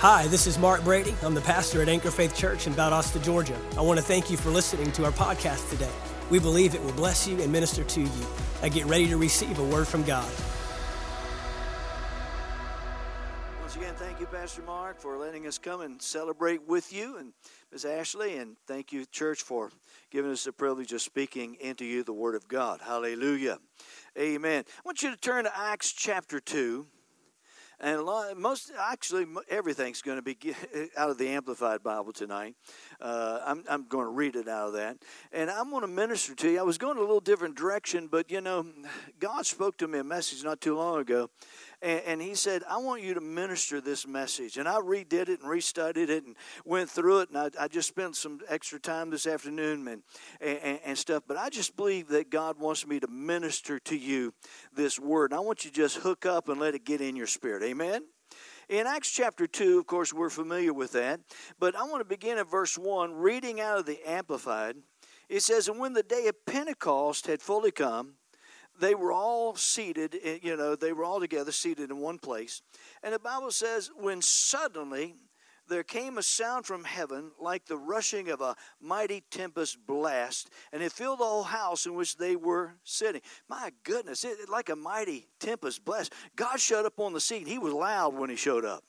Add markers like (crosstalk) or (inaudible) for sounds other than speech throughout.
Hi, this is Mark Brady. I'm the pastor at Anchor Faith Church in Valdosta, Georgia. I want to thank you for listening to our podcast today. We believe it will bless you and minister to you. Now get ready to receive a word from God. Once again, thank you, Pastor Mark, for letting us come and celebrate with you, and Ms. Ashley, and thank you, church, for giving us the privilege of speaking into you the Word of God. Hallelujah. Amen. I want you to turn to Acts chapter 2. And lot, most actually everything's going to be (laughs) out of the Amplified Bible tonight. Uh, I'm I'm going to read it out of that, and I'm going to minister to you. I was going a little different direction, but you know, (sighs) God spoke to me a message not too long ago, and, and, he said, I want you to minister this message. And I redid it and restudied it and went through it. And I, I just spent some extra time this afternoon and, and, and, stuff. But I just believe that God wants me to minister to you this word. And I want you to just hook up and let it get in your spirit. Amen? In Acts chapter 2, of course, we're familiar with that. But I want to begin at verse 1, reading out of the Amplified. It says, And when the day of Pentecost had fully come, they were all seated, eh, you know, they were all together seated in one place. And the Bible says, when suddenly there came a sound from heaven like the rushing of a mighty tempest blast, and it filled the whole house in which they were sitting. My goodness, it, like a mighty tempest blast. God showed up on the scene. He was loud when he showed up.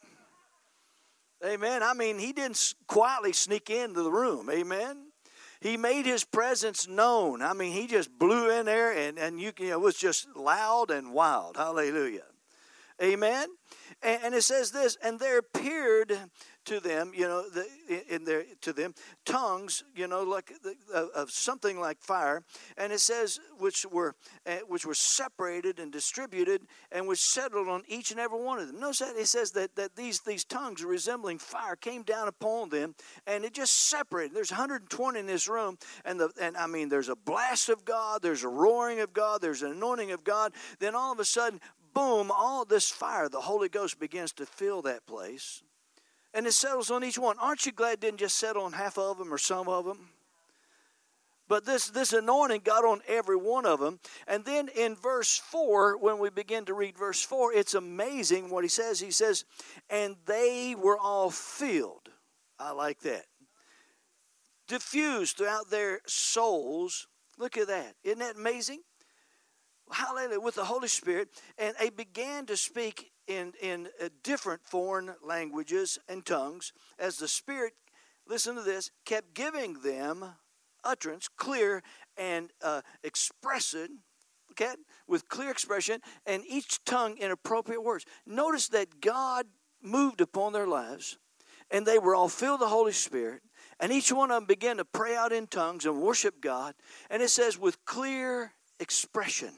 Amen. I mean, he didn't quietly sneak into the room. Amen he made his presence known. I mean, he just blew in there and, and you, you know, it was just loud and wild. Hallelujah. Amen. And, and it says this, and there appeared to them, you know, the, in their to them tongues, you know, like of something like fire, and it says which were eh, which were separated and distributed and which settled on each and every one of them. Notice that it says that that these these tongues resembling fire came down upon them, and it just separated. There's 120 in this room, and the and I mean, there's a blast of God, there's a roaring of God, there's an anointing of God. Then all of a sudden, boom, all this fire, the Holy Ghost begins to fill that place and it settles on each one. Aren't you glad it didn't just settle on half of them or some of them? But this, this anointing got on every one of them. And then in verse 4, when we begin to read verse 4, it's amazing what he says. He says, And they were all filled. I like that. Diffused throughout their souls. Look at that. Isn't that amazing? Hallelujah. With the Holy Spirit. And they began to speak in, in uh, different foreign languages and tongues as the Spirit, listen to this, kept giving them utterance, clear and uh, expressive, okay, with clear expression, and each tongue in appropriate words. Notice that God moved upon their lives, and they were all filled with the Holy Spirit, and each one of them began to pray out in tongues and worship God. And it says, with clear expression.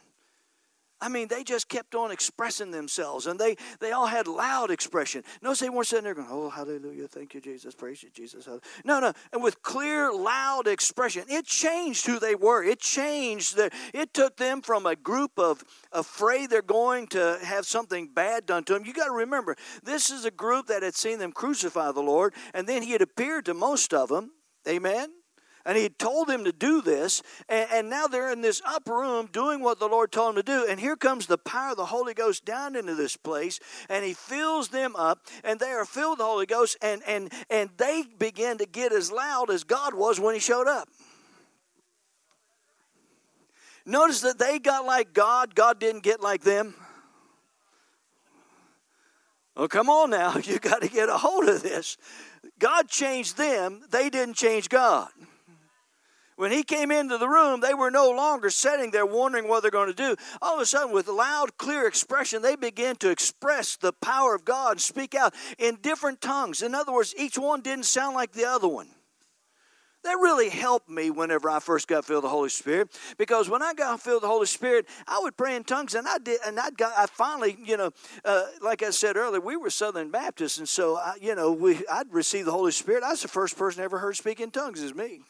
I mean, they just kept on expressing themselves, and they, they all had loud expression. Notice they weren't sitting there going, "Oh, hallelujah, thank you, Jesus, praise you, Jesus." No, no, and with clear, loud expression, it changed who they were. It changed. The, it took them from a group of afraid they're going to have something bad done to them. You got to remember, this is a group that had seen them crucify the Lord, and then He had appeared to most of them. Amen. And he told them to do this. And, and, now they're in this upper room doing what the Lord told them to do. And here comes the power of the Holy Ghost down into this place. And he fills them up. And they are filled with the Holy Ghost. And, and, and they begin to get as loud as God was when he showed up. Notice that they got like God, God didn't get like them. Oh, come on now. (laughs) You got to get a hold of this. God changed them, they didn't change God. When he came into the room, they were no longer sitting there wondering what they're going to do. All of a sudden, with loud, clear expression, they began to express the power of God and speak out in different tongues. In other words, each one didn't sound like the other one. That really helped me whenever I first got filled with the Holy Spirit, because when I got filled with the Holy Spirit, I would pray in tongues, and I did, and I got, I finally, you know, uh, like I said earlier, we were Southern Baptists, and so I, you know, we, I'd received the Holy Spirit. I was the first person I ever heard speak in tongues, is me.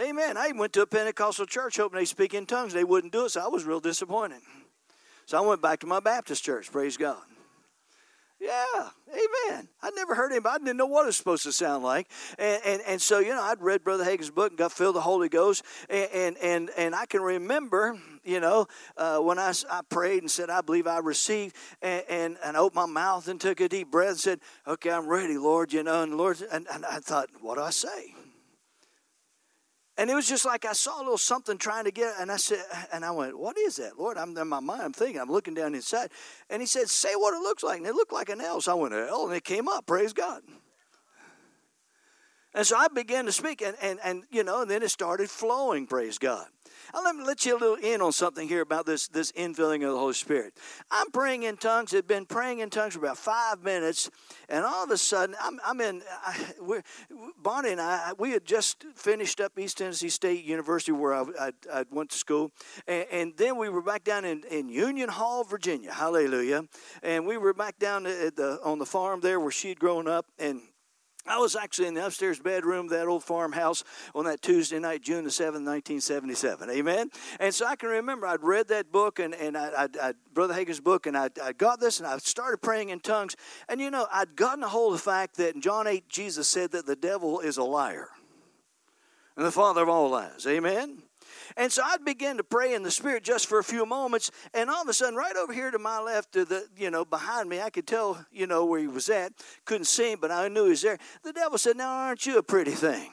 Amen. I went to a Pentecostal church hoping they speak in tongues. They wouldn't do it, so I was real disappointed. So I went back to my Baptist church. Praise God. Yeah, amen. I never heard anybody. I didn't know what it was supposed to sound like, and and, and so you know, I'd read Brother Hagin's book and got filled with the Holy Ghost, and and and, and I can remember, you know, uh, when I, I prayed and said, I believe I received, and, and and opened my mouth and took a deep breath and said, Okay, I'm ready, Lord. You know, and Lord, and, and I thought, what do I say? And it was just like I saw a little something trying to get, and I said, and I went, "What is that, Lord?" I'm in my mind. I'm thinking. I'm looking down inside, and He said, "Say what it looks like." And it looked like an L. So I went, "L," and it came up. Praise God. And so I began to speak, and and and you know, and then it started flowing. Praise God. Let me let you a little in on something here about this, this infilling of the Holy Spirit. I'm praying in tongues. I've been praying in tongues for about five minutes, and all of a sudden, I'm, I'm in. I, we're, Bonnie and I, we had just finished up East Tennessee State University, where I, I, I went to school, and, and, then we were back down in, in Union Hall, Virginia. Hallelujah! And we were back down at the, on the farm there where she'd grown up, and I was actually in the upstairs bedroom of that old farmhouse on that Tuesday night, June the 7th, 1977. Amen? And so I can remember I'd read that book and, and I, I, I Brother Hagin's book, and I, I got this and I started praying in tongues. And you know, I'd gotten a hold of the fact that in John 8, Jesus said that the devil is a liar and the father of all lies. Amen? And so I'd begin to pray in the Spirit just for a few moments, and all of a sudden, right over here to my left, to the you know behind me, I could tell you know where he was at. Couldn't see him, but I knew he was there. The devil said, "Now aren't you a pretty thing?"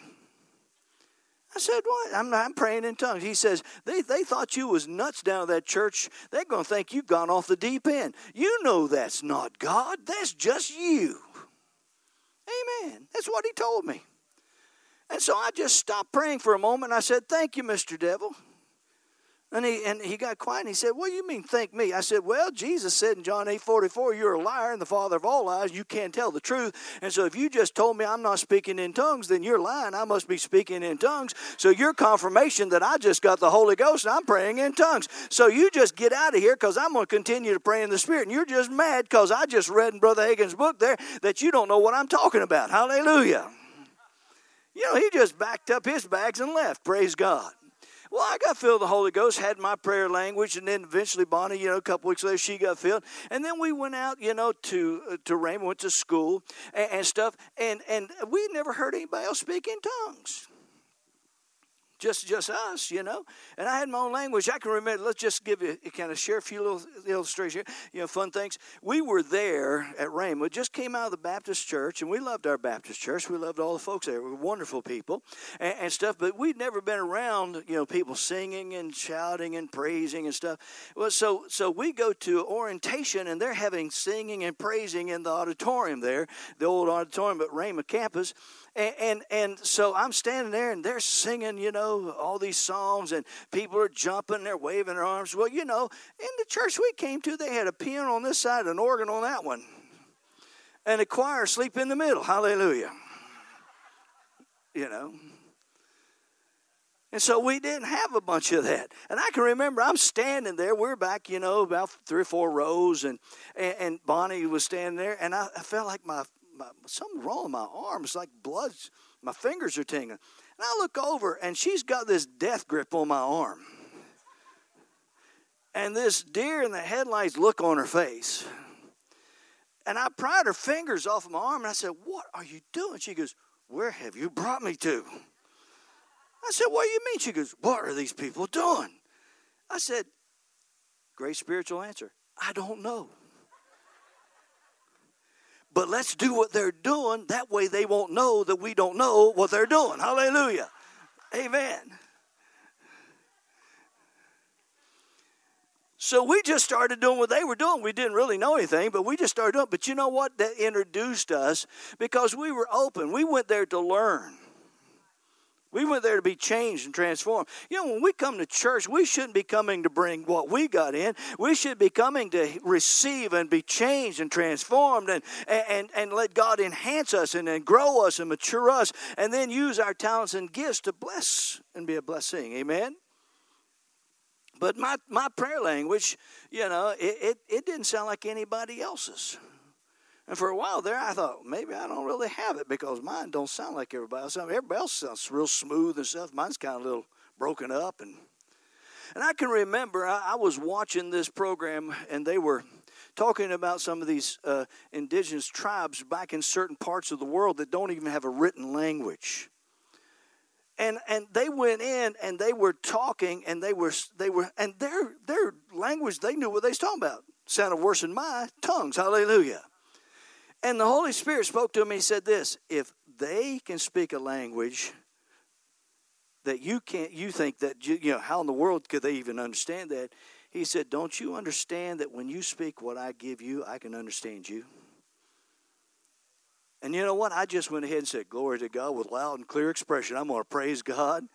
I said, "What? I'm, I'm praying in tongues." He says, "They they thought you was nuts down at that church. They're going to think you've gone off the deep end. You know that's not God. That's just you." Amen. That's what he told me. And so I just stopped praying for a moment. I said, Thank you, Mr. Devil. And he, and he got quiet and he said, What do you mean, thank me? I said, Well, Jesus said in John 8 44, You're a liar and the father of all lies. You can't tell the truth. And so if you just told me I'm not speaking in tongues, then you're lying. I must be speaking in tongues. So your confirmation that I just got the Holy Ghost and I'm praying in tongues. So you just get out of here because I'm going to continue to pray in the Spirit. And you're just mad because I just read in Brother Hagin's book there that you don't know what I'm talking about. Hallelujah. You know, he just backed up his bags and left. Praise God. Well, I got filled with the Holy Ghost, had my prayer language, and then eventually Bonnie, you know, a couple weeks later, she got filled, and then we went out, you know, to uh, to Rhema, went to school and, and stuff, and and we never heard anybody else speak in tongues just just us, you know. And I had my own language. I can remember. Let's just give you kind of share a few little illustrations, you know, fun things. We were there at Rhema. Just came out of the Baptist church, and we loved our Baptist church. We loved all the folks there. We were wonderful people and, and stuff. But we'd never been around, you know, people singing and shouting and praising and stuff. Well, so so we go to orientation, and they're having singing and praising in the auditorium there, the old auditorium at Rhema campus. And, and, and so I'm standing there and they're singing, you know, all these songs and people are jumping, they're waving their arms. Well, you know, in the church we came to, they had a piano on this side, an organ on that one, and a choir sleep in the middle. Hallelujah. You know. And so we didn't have a bunch of that. And I can remember I'm standing there. We're back, you know, about three or four rows, and and, Bonnie was standing there, and I, I felt like my my, something wrong with my arm. It's like blood. My fingers are tingling. And I look over, and she's got this death grip on my arm. And this deer in the headlights look on her face. And I pried her fingers off of my arm, and I said, What are you doing? She goes, Where have you brought me to? I said, What do you mean? She goes, What are these people doing? I said, Great spiritual answer. I don't know. But let's do what they're doing. That way they won't know that we don't know what they're doing. Hallelujah. Amen. So we just started doing what they were doing. We didn't really know anything, but we just started doing. But you know what? That introduced us because we were open. We went there to learn. We went there to be changed and transformed. You know, when we come to church, we shouldn't be coming to bring what we got in. We should be coming to receive and be changed and transformed and, and, and let God enhance us and, and grow us and mature us and then use our talents and gifts to bless and be a blessing. Amen? But my, my prayer language, you know, it, it, it didn't sound like anybody else's. And for a while there, I thought maybe I don't really have it because mine don't sound like everybody else. Everybody else sounds real smooth and stuff. Mine's kind of a little broken up, and and I can remember I, I was watching this program, and they were talking about some of these uh, indigenous tribes back in certain parts of the world that don't even have a written language. And, and they went in and they were talking and they were they were and their their language they knew what they was talking about sounded worse than my tongues hallelujah and the Holy Spirit spoke to him. He said, This if they can speak a language that you can't, you think that, you, you know, how in the world could they even understand that? He said, Don't you understand that when you speak what I give you, I can understand you? And you know what? I just went ahead and said, Glory to God with loud and clear expression. I'm going to praise God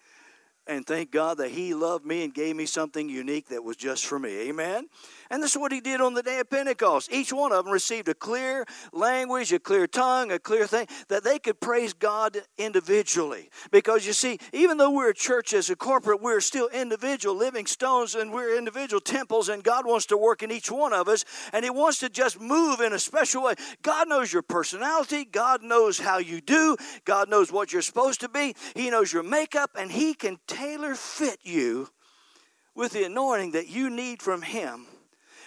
and thank God that He loved me and gave me something unique that was just for me. Amen? And this is what He did on the day of Pentecost. Each one of them received a clear language, a clear tongue, a clear thing that they could praise God individually. Because you see, even though we're a church as a corporate, we're still individual living stones and we're individual temples, and God wants to work in each one of us, and He wants to just move in a special way. God knows your personality, God knows how you do, God knows what you're supposed to be, He knows your makeup, and He can tailor fit you with the anointing that you need from Him.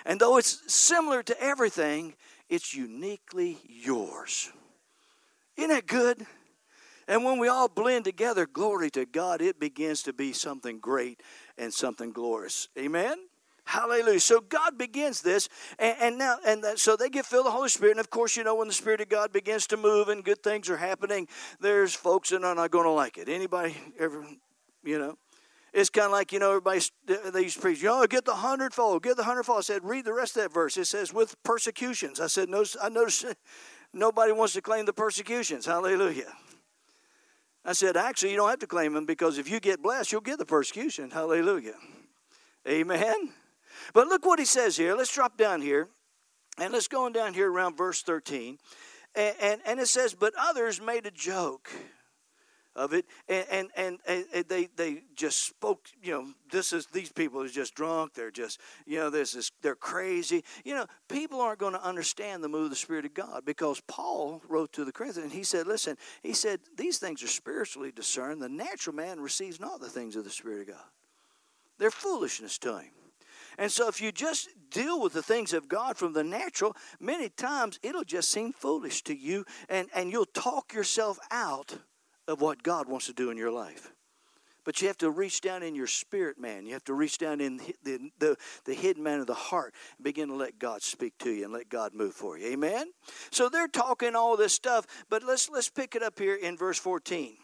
And though it's similar to everything, it's uniquely yours. Isn't that good? And when we all blend together, glory to God, it begins to be something great and something glorious. Amen? Hallelujah. So God begins this, and, and now, and that, so they get filled with the Holy Spirit. And of course, you know, when the Spirit of God begins to move and good things are happening, there's folks that are not going to like it. Anybody ever you know. It's kind of like, you know, everybody, they used to preach, you know, get the hundredfold, get the hundredfold. I said, read the rest of that verse. It says, with persecutions. I said, no, I noticed (laughs) nobody wants to claim the persecutions. Hallelujah. I said, actually, you don't have to claim them because if you get blessed, you'll get the persecution. Hallelujah. Amen. But look what he says here. Let's drop down here and let's go on down here around verse 13. And, and, and it says, But others made a joke of it. And, and and, and they they just spoke you know this is these people are just drunk. They're just you know this is they're crazy. You know people aren't going to understand the move of the spirit of god because paul wrote to the corinthians and he said listen he said these things are spiritually discerned. The natural man receives not the things of the spirit of god. They're foolishness to him. And so, if you just deal with the things of God from the natural, many times it'll just seem foolish to you, and, and you'll talk yourself out of what God wants to do in your life. But you have to reach down in your spirit, man. You have to reach down in the, the, the, hidden man of the heart and begin to let God speak to you and let God move for you. Amen? So they're talking all this stuff, but let's, let's pick it up here in verse 14.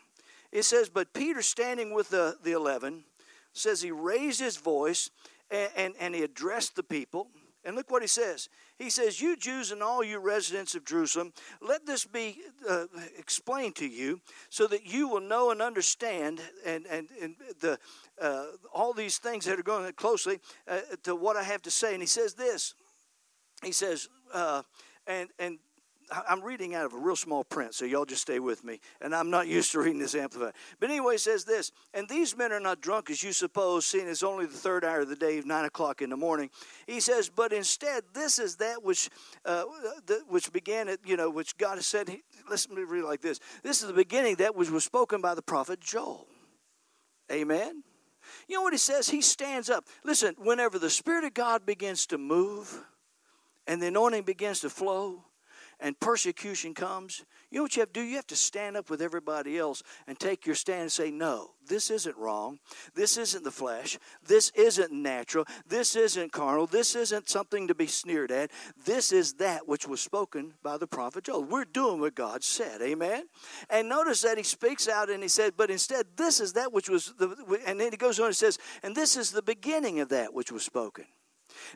It says, But Peter, standing with the, the eleven, says he raised his voice and, and, and he addressed the people. And look what he says. He says, You Jews and all you residents of Jerusalem, let this be uh, explained to you so that you will know and understand and, and, and the, uh, all these things that are going closely uh, to what I have to say. And he says this He says, uh, and, and I'm reading out of a real small print, so y'all just stay with me. And I'm not (laughs) used to reading this amplified. But anyway, it says this And these men are not drunk as you suppose, seeing it's only the third hour of the day, nine o'clock in the morning. He says, But instead, this is that which uh, the, which began at, you know, which God has said. Listen to me read like this. This is the beginning that which was spoken by the prophet Joel. Amen. You know what he says? He stands up. Listen, whenever the Spirit of God begins to move and the anointing begins to flow, and persecution comes, you know what you have to do? You have to stand up with everybody else and take your stand and say, No, this isn't wrong. This isn't the flesh. This isn't natural. This isn't carnal. This isn't something to be sneered at. This is that which was spoken by the prophet Joel. We're doing what God said. Amen? And notice that he speaks out and he said, But instead, this is that which was, the, and then he goes on and says, And this is the beginning of that which was spoken.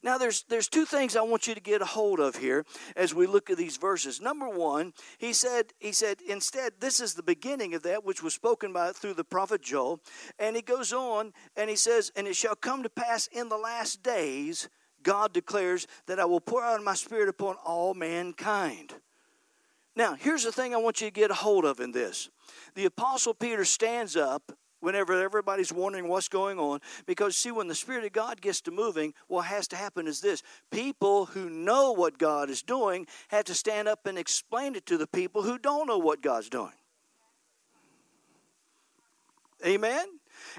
Now, there's, there's two things I want you to get a hold of here as we look at these verses. Number one, he said, he said, instead, this is the beginning of that which was spoken by through the prophet Joel. And he goes on and he says, And it shall come to pass in the last days, God declares, that I will pour out my spirit upon all mankind. Now, here's the thing I want you to get a hold of in this. The Apostle Peter stands up whenever everybody's wondering what's going on. Because, see, when the Spirit of God gets to moving, what has to happen is this people who know what God is doing have to stand up and explain it to the people who don't know what God's doing. Amen?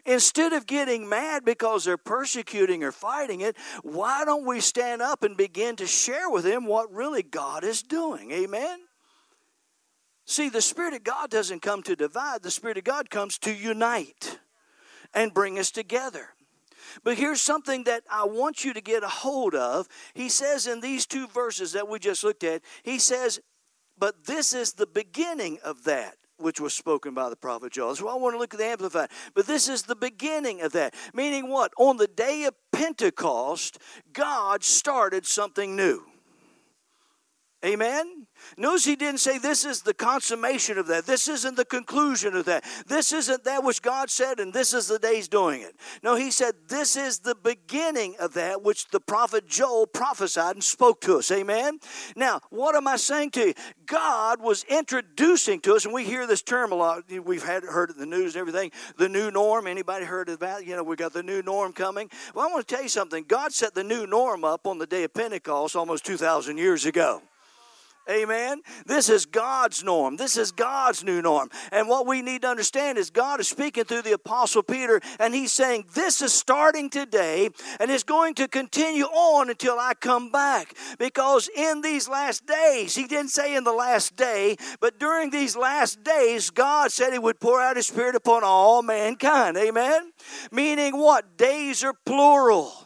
Instead of getting mad because they're persecuting or fighting it, why don't we stand up and begin to share with them what really God is doing? Amen? See, the Spirit of God doesn't come to divide, the Spirit of God comes to unite and bring us together. But here's something that I want you to get a hold of. He says in these two verses that we just looked at, he says, But this is the beginning of that which was spoken by the prophet Joel. So I want to look at the Amplified. But this is the beginning of that. Meaning what? On the day of Pentecost, God started something new. Amen? Notice he didn't say this is the consummation of that. This isn't the conclusion of that. This isn't that which God said, and this is the day he's doing it. No, he said this is the beginning of that which the prophet Joel prophesied and spoke to us. Amen? Now, what am I saying to you? God was introducing to us, and we hear this term a lot. We've had heard it in the news and everything. The new norm. Anybody heard of that? You know, we got the new norm coming. Well, I want to tell you something. God set the new norm up on the day of Pentecost almost 2,000 years ago. Amen. This is God's norm. This is God's new norm. And what we need to understand is God is speaking through the Apostle Peter, and he's saying, This is starting today, and it's going to continue on until I come back. Because in these last days, he didn't say in the last day, but during these last days, God said he would pour out his Spirit upon all mankind. Amen. Meaning what? Days are plural.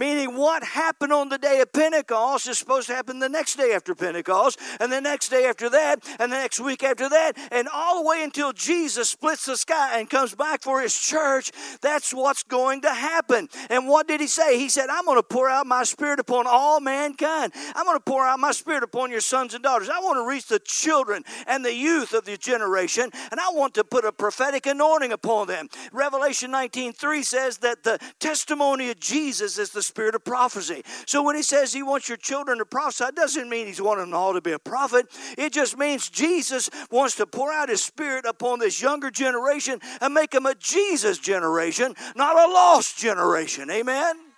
Meaning, what happened on the day of Pentecost is supposed to happen the next day after Pentecost, and the next day after that, and the next week after that, and all the way until Jesus splits the sky and comes back for his church. That's what's going to happen. And what did he say? He said, I'm going to pour out my spirit upon all mankind. I'm going to pour out my spirit upon your sons and daughters. I want to reach the children and the youth of the generation, and I want to put a prophetic anointing upon them. Revelation 19 3 says that the testimony of Jesus is the spirit of prophecy. So when he says he wants your children to prophesy, it doesn't mean he's wanting them all to be a prophet. It just means Jesus wants to pour out his spirit upon this younger generation and make them a Jesus generation, not a lost generation. Amen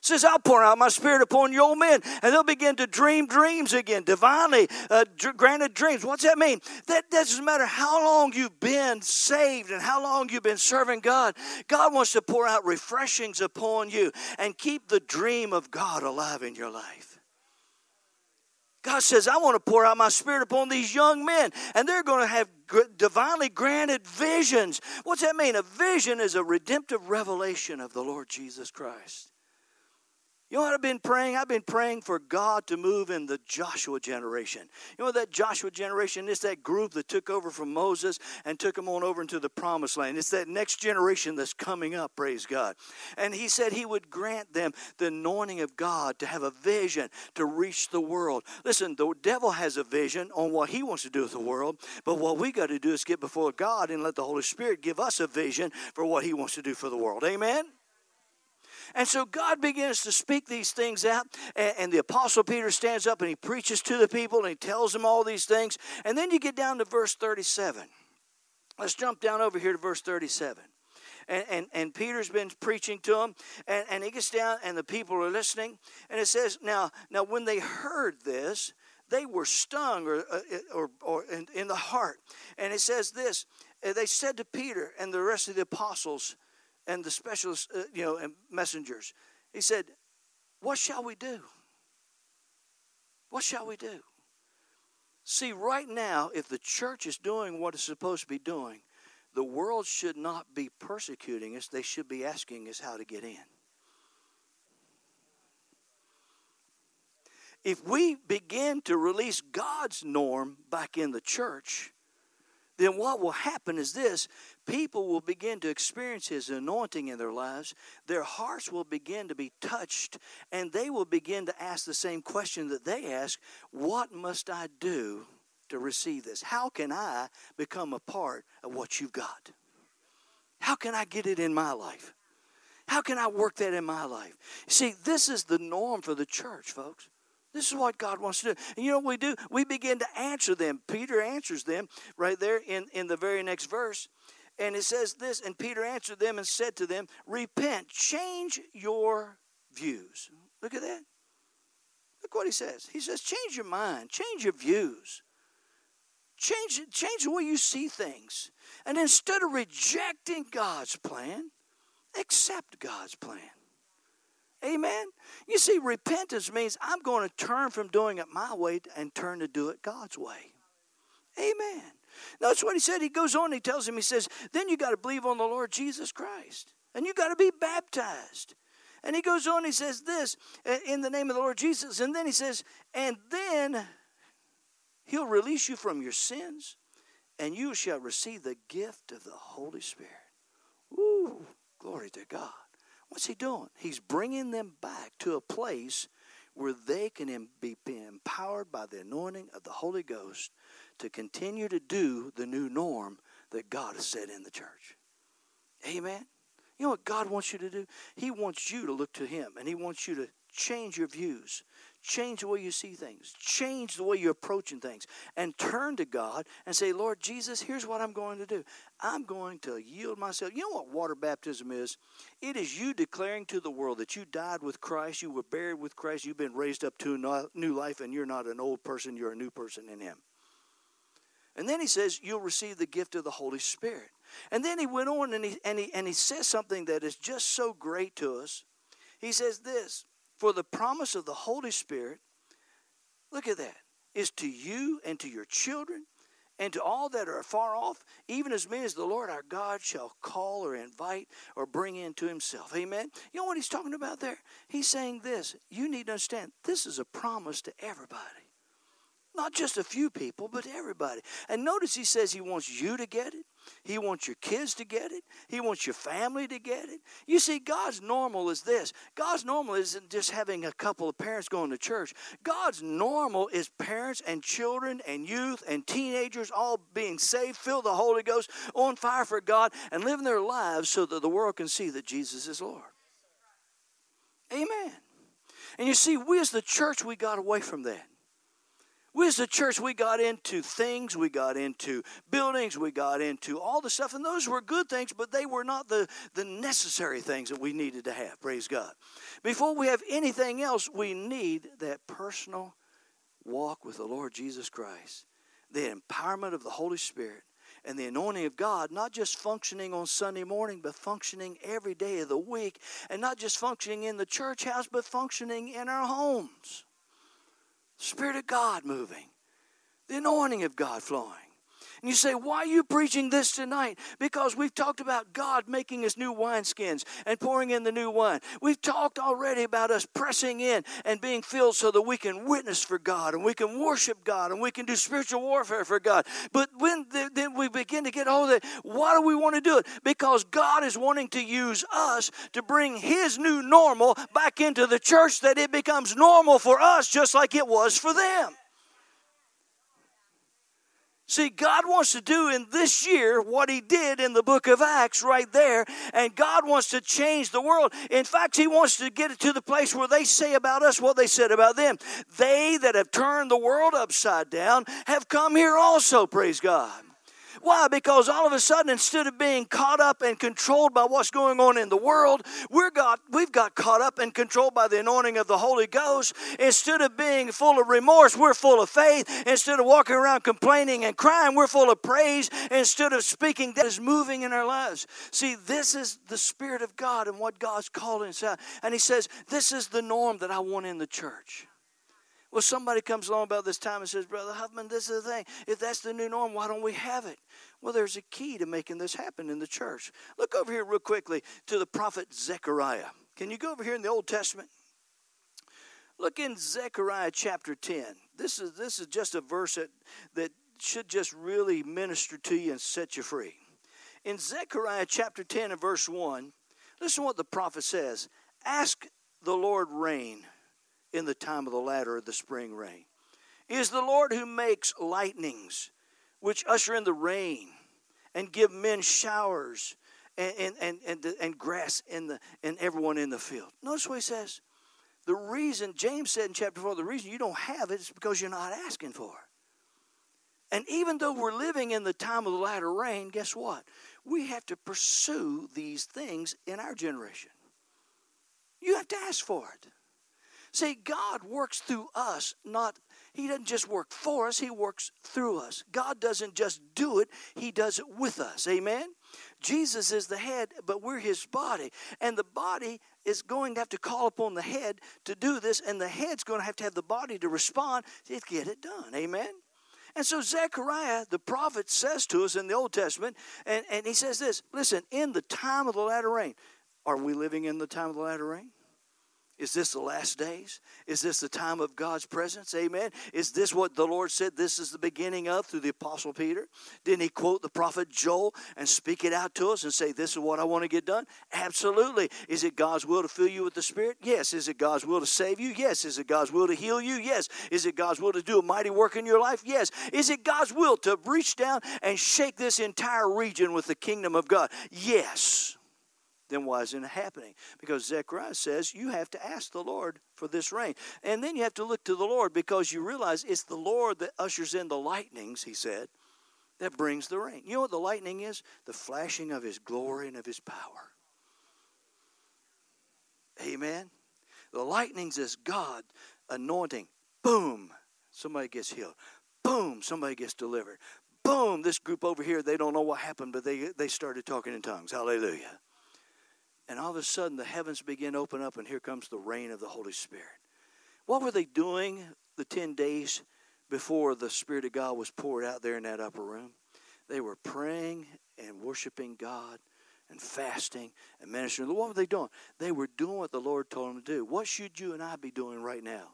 says, I'll pour out my spirit upon your men, and they'll begin to dream dreams again, divinely uh, granted dreams. What's that mean? That doesn't matter how long you've been saved and how long you've been serving God. God wants to pour out refreshings upon you and keep the dream of God alive in your life. God says, I want to pour out my spirit upon these young men, and they're going to have divinely granted visions. What's that mean? A vision is a redemptive revelation of the Lord Jesus Christ. You know what I've been praying? I've been praying for God to move in the Joshua generation. You know that Joshua generation is that group that took over from Moses and took them on over into the promised land. It's that next generation that's coming up, praise God. And he said he would grant them the anointing of God to have a vision to reach the world. Listen, the devil has a vision on what he wants to do with the world, but what we got to do is get before God and let the Holy Spirit give us a vision for what he wants to do for the world. Amen? And so God begins to speak these things out, and, and, the Apostle Peter stands up and he preaches to the people and he tells them all these things. And then you get down to verse 37. Let's jump down over here to verse 37. And, and, and Peter's been preaching to them, and, and he gets down, and the people are listening. And it says, Now, now when they heard this, they were stung or, uh, or, or in, in the heart. And it says this they said to Peter and the rest of the apostles, and the specialists, uh, you know, and messengers. He said, What shall we do? What shall we do? See, right now, if the church is doing what it's supposed to be doing, the world should not be persecuting us. They should be asking us how to get in. If we begin to release God's norm back in the church, then what will happen is this people will begin to experience His anointing in their lives. Their hearts will begin to be touched, and they will begin to ask the same question that they ask What must I do to receive this? How can I become a part of what you've got? How can I get it in my life? How can I work that in my life? See, this is the norm for the church, folks. This is what God wants to do. And you know what we do? We begin to answer them. Peter answers them right there in, in the very next verse. And it says this And Peter answered them and said to them, Repent, change your views. Look at that. Look what he says. He says, Change your mind, change your views. Change, change the way you see things. And instead of rejecting God's plan, accept God's plan. Amen. You see, repentance means I'm going to turn from doing it my way and turn to do it God's way. Amen. That's what he said. He goes on, he tells him, he says, then you got to believe on the Lord Jesus Christ. And you got to be baptized. And he goes on, he says this in the name of the Lord Jesus. And then he says, and then he'll release you from your sins, and you shall receive the gift of the Holy Spirit. Ooh, glory to God. What's he doing? He's bringing them back to a place where they can be empowered by the anointing of the Holy Ghost to continue to do the new norm that God has set in the church. Amen. You know what God wants you to do? He wants you to look to Him and He wants you to change your views Change the way you see things. Change the way you're approaching things. And turn to God and say, Lord Jesus, here's what I'm going to do. I'm going to yield myself. You know what water baptism is? It is you declaring to the world that you died with Christ, you were buried with Christ, you've been raised up to a new life, and you're not an old person, you're a new person in Him. And then he says, You'll receive the gift of the Holy Spirit. And then he went on and he, and he, and he says something that is just so great to us. He says this for the promise of the Holy Spirit, look at that, is to you and to your children and to all that are far off, even as many as the Lord our God shall call or invite or bring into himself. Amen. You know what he's talking about there? He's saying this. You need to understand this is a promise to everybody. Not just a few people, but everybody. And notice he says he wants you to get it. He wants your kids to get it. He wants your family to get it. You see, God's normal is this God's normal isn't just having a couple of parents going to church. God's normal is parents and children and youth and teenagers all being saved, filled the Holy Ghost, on fire for God, and living their lives so that the world can see that Jesus is Lord. Amen. And you see, we as the church, we got away from that. We as a church, we got into things, we got into buildings, we got into all the stuff, and those were good things, but they were not the, the necessary things that we needed to have. Praise God. Before we have anything else, we need that personal walk with the Lord Jesus Christ, the empowerment of the Holy Spirit, and the anointing of God, not just functioning on Sunday morning, but functioning every day of the week, and not just functioning in the church house, but functioning in our homes. Spirit of God moving, the anointing of God flowing. And you say, Why are you preaching this tonight? Because we've talked about God making us new wineskins and pouring in the new wine. We've talked already about us pressing in and being filled so that we can witness for God and we can worship God and we can do spiritual warfare for God. But when then we begin to get all that, why do we want to do it? Because God is wanting to use us to bring His new normal back into the church that it becomes normal for us just like it was for them. See, God wants to do in this year what He did in the book of Acts right there, and God wants to change the world. In fact, He wants to get it to the place where they say about us what they said about them. They that have turned the world upside down have come here also, praise God. Why? Because all of a sudden, instead of being caught up and controlled by what's going on in the world, we're got, we've got caught up and controlled by the anointing of the Holy Ghost. Instead of being full of remorse, we're full of faith. Instead of walking around complaining and crying, we're full of praise. Instead of speaking, that is moving in our lives. See, this is the Spirit of God and what God's calling us out. And He says, This is the norm that I want in the church. Well, somebody comes along about this time and says, Brother Huffman, this is the thing. If that's the new norm, why don't we have it? Well, there's a key to making this happen in the church. Look over here, real quickly, to the prophet Zechariah. Can you go over here in the Old Testament? Look in Zechariah chapter 10. This is, this is just a verse that, that should just really minister to you and set you free. In Zechariah chapter 10 and verse 1, listen to what the prophet says Ask the Lord rain in the time of the latter of the spring rain. Is the Lord who makes lightnings, which usher in the rain and give men showers and, and, and, and, and grass in the, and everyone in the field. Notice what he says. The reason, James said in chapter 4, the reason you don't have it is because you're not asking for it. And even though we're living in the time of the latter rain, guess what? We have to pursue these things in our generation. You have to ask for it. See, God works through us, not He doesn't just work for us, He works through us. God doesn't just do it, He does it with us. Amen? Jesus is the head, but we're His body. And the body is going to have to call upon the head to do this, and the head's going to have to have the body to respond to get it done. Amen? And so Zechariah, the prophet, says to us in the Old Testament, and, and he says this listen, in the time of the latter rain, are we living in the time of the latter rain? Is this the last days? Is this the time of God's presence? Amen. Is this what the Lord said this is the beginning of through the Apostle Peter? Didn't he quote the prophet Joel and speak it out to us and say, This is what I want to get done? Absolutely. Is it God's will to fill you with the Spirit? Yes. Is it God's will to save you? Yes. Is it God's will to heal you? Yes. Is it God's will to do a mighty work in your life? Yes. Is it God's will to reach down and shake this entire region with the kingdom of God? Yes then why isn't it happening? Because Zechariah says you have to ask the Lord for this rain. And then you have to look to the Lord because you realize it's the Lord that ushers in the lightnings, he said, that brings the rain. You know what the lightning is? The flashing of his glory and of his power. Amen. The lightnings is God anointing. Boom, somebody gets healed. Boom, somebody gets delivered. Boom, this group over here, they don't know what happened, but they, they started talking in tongues. Hallelujah. And all of a sudden, the heavens begin to open up, and here comes the rain of the Holy Spirit. What were they doing the 10 days before the Spirit of God was poured out there in that upper room? They were praying and worshiping God and fasting and ministering. What were they doing? They were doing what the Lord told them to do. What should you and I be doing right now?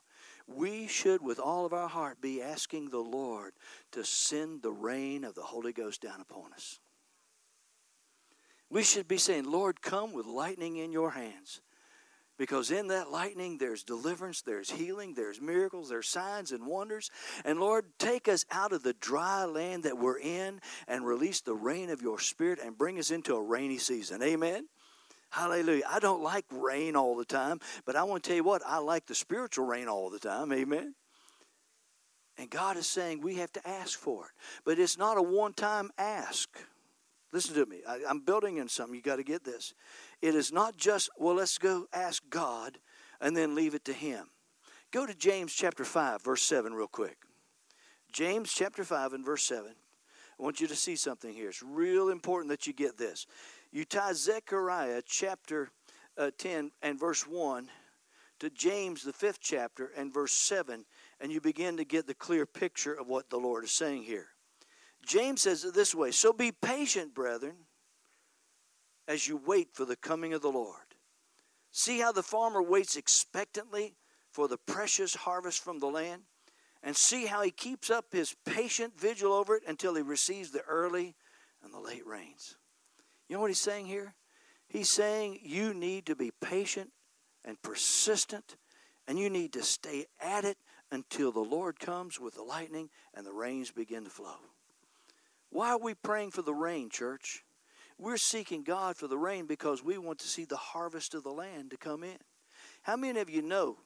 We should, with all of our heart, be asking the Lord to send the rain of the Holy Ghost down upon us. We should be saying, Lord, come with lightning in your hands. Because in that lightning, there's deliverance, there's healing, there's miracles, there's signs and wonders. And Lord, take us out of the dry land that we're in and release the rain of your spirit and bring us into a rainy season. Amen. Hallelujah. I don't like rain all the time, but I want to tell you what, I like the spiritual rain all the time. Amen. And God is saying we have to ask for it. But it's not a one time ask. Listen to me. I, am building in something. You got to get this. It is not just, well, let's go ask God and then leave it to Him. Go to James chapter 5, verse 7, real quick. James chapter 5 and verse 7. I want you to see something here. It's real important that you get this. You tie Zechariah chapter uh, 10 and verse 1 to James, the fifth chapter, and verse 7, and you begin to get the clear picture of what the Lord is saying here. James says it this way So be patient, brethren, as you wait for the coming of the Lord. See how the farmer waits expectantly for the precious harvest from the land, and see how he keeps up his patient vigil over it until he receives the early and the late rains. You know what he's saying here? He's saying you need to be patient and persistent, and you need to stay at it until the Lord comes with the lightning and the rains begin to flow. Why are we praying for the rain, church? We're seeking God for the rain because we want to see the harvest of the land to come in. How many of you know?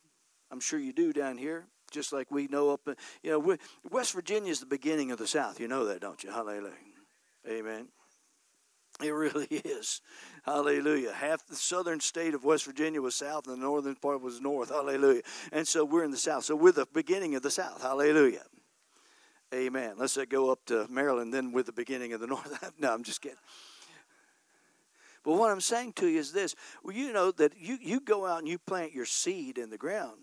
I'm sure you do down here, just like we know up, in you know, West Virginia is the beginning of the South. You know that, don't you? Hallelujah. Amen. It really (laughs) is. Hallelujah. Half the southern state of West Virginia was south, and the northern part was north. Hallelujah. And so we're in the south. So we're the beginning of the south. Hallelujah. Amen. Let's go up to Maryland then with the beginning of the (laughs) north. no, I'm just kidding. But what I'm saying to you is this: well, you know that you, you go out and you plant your seed in the ground,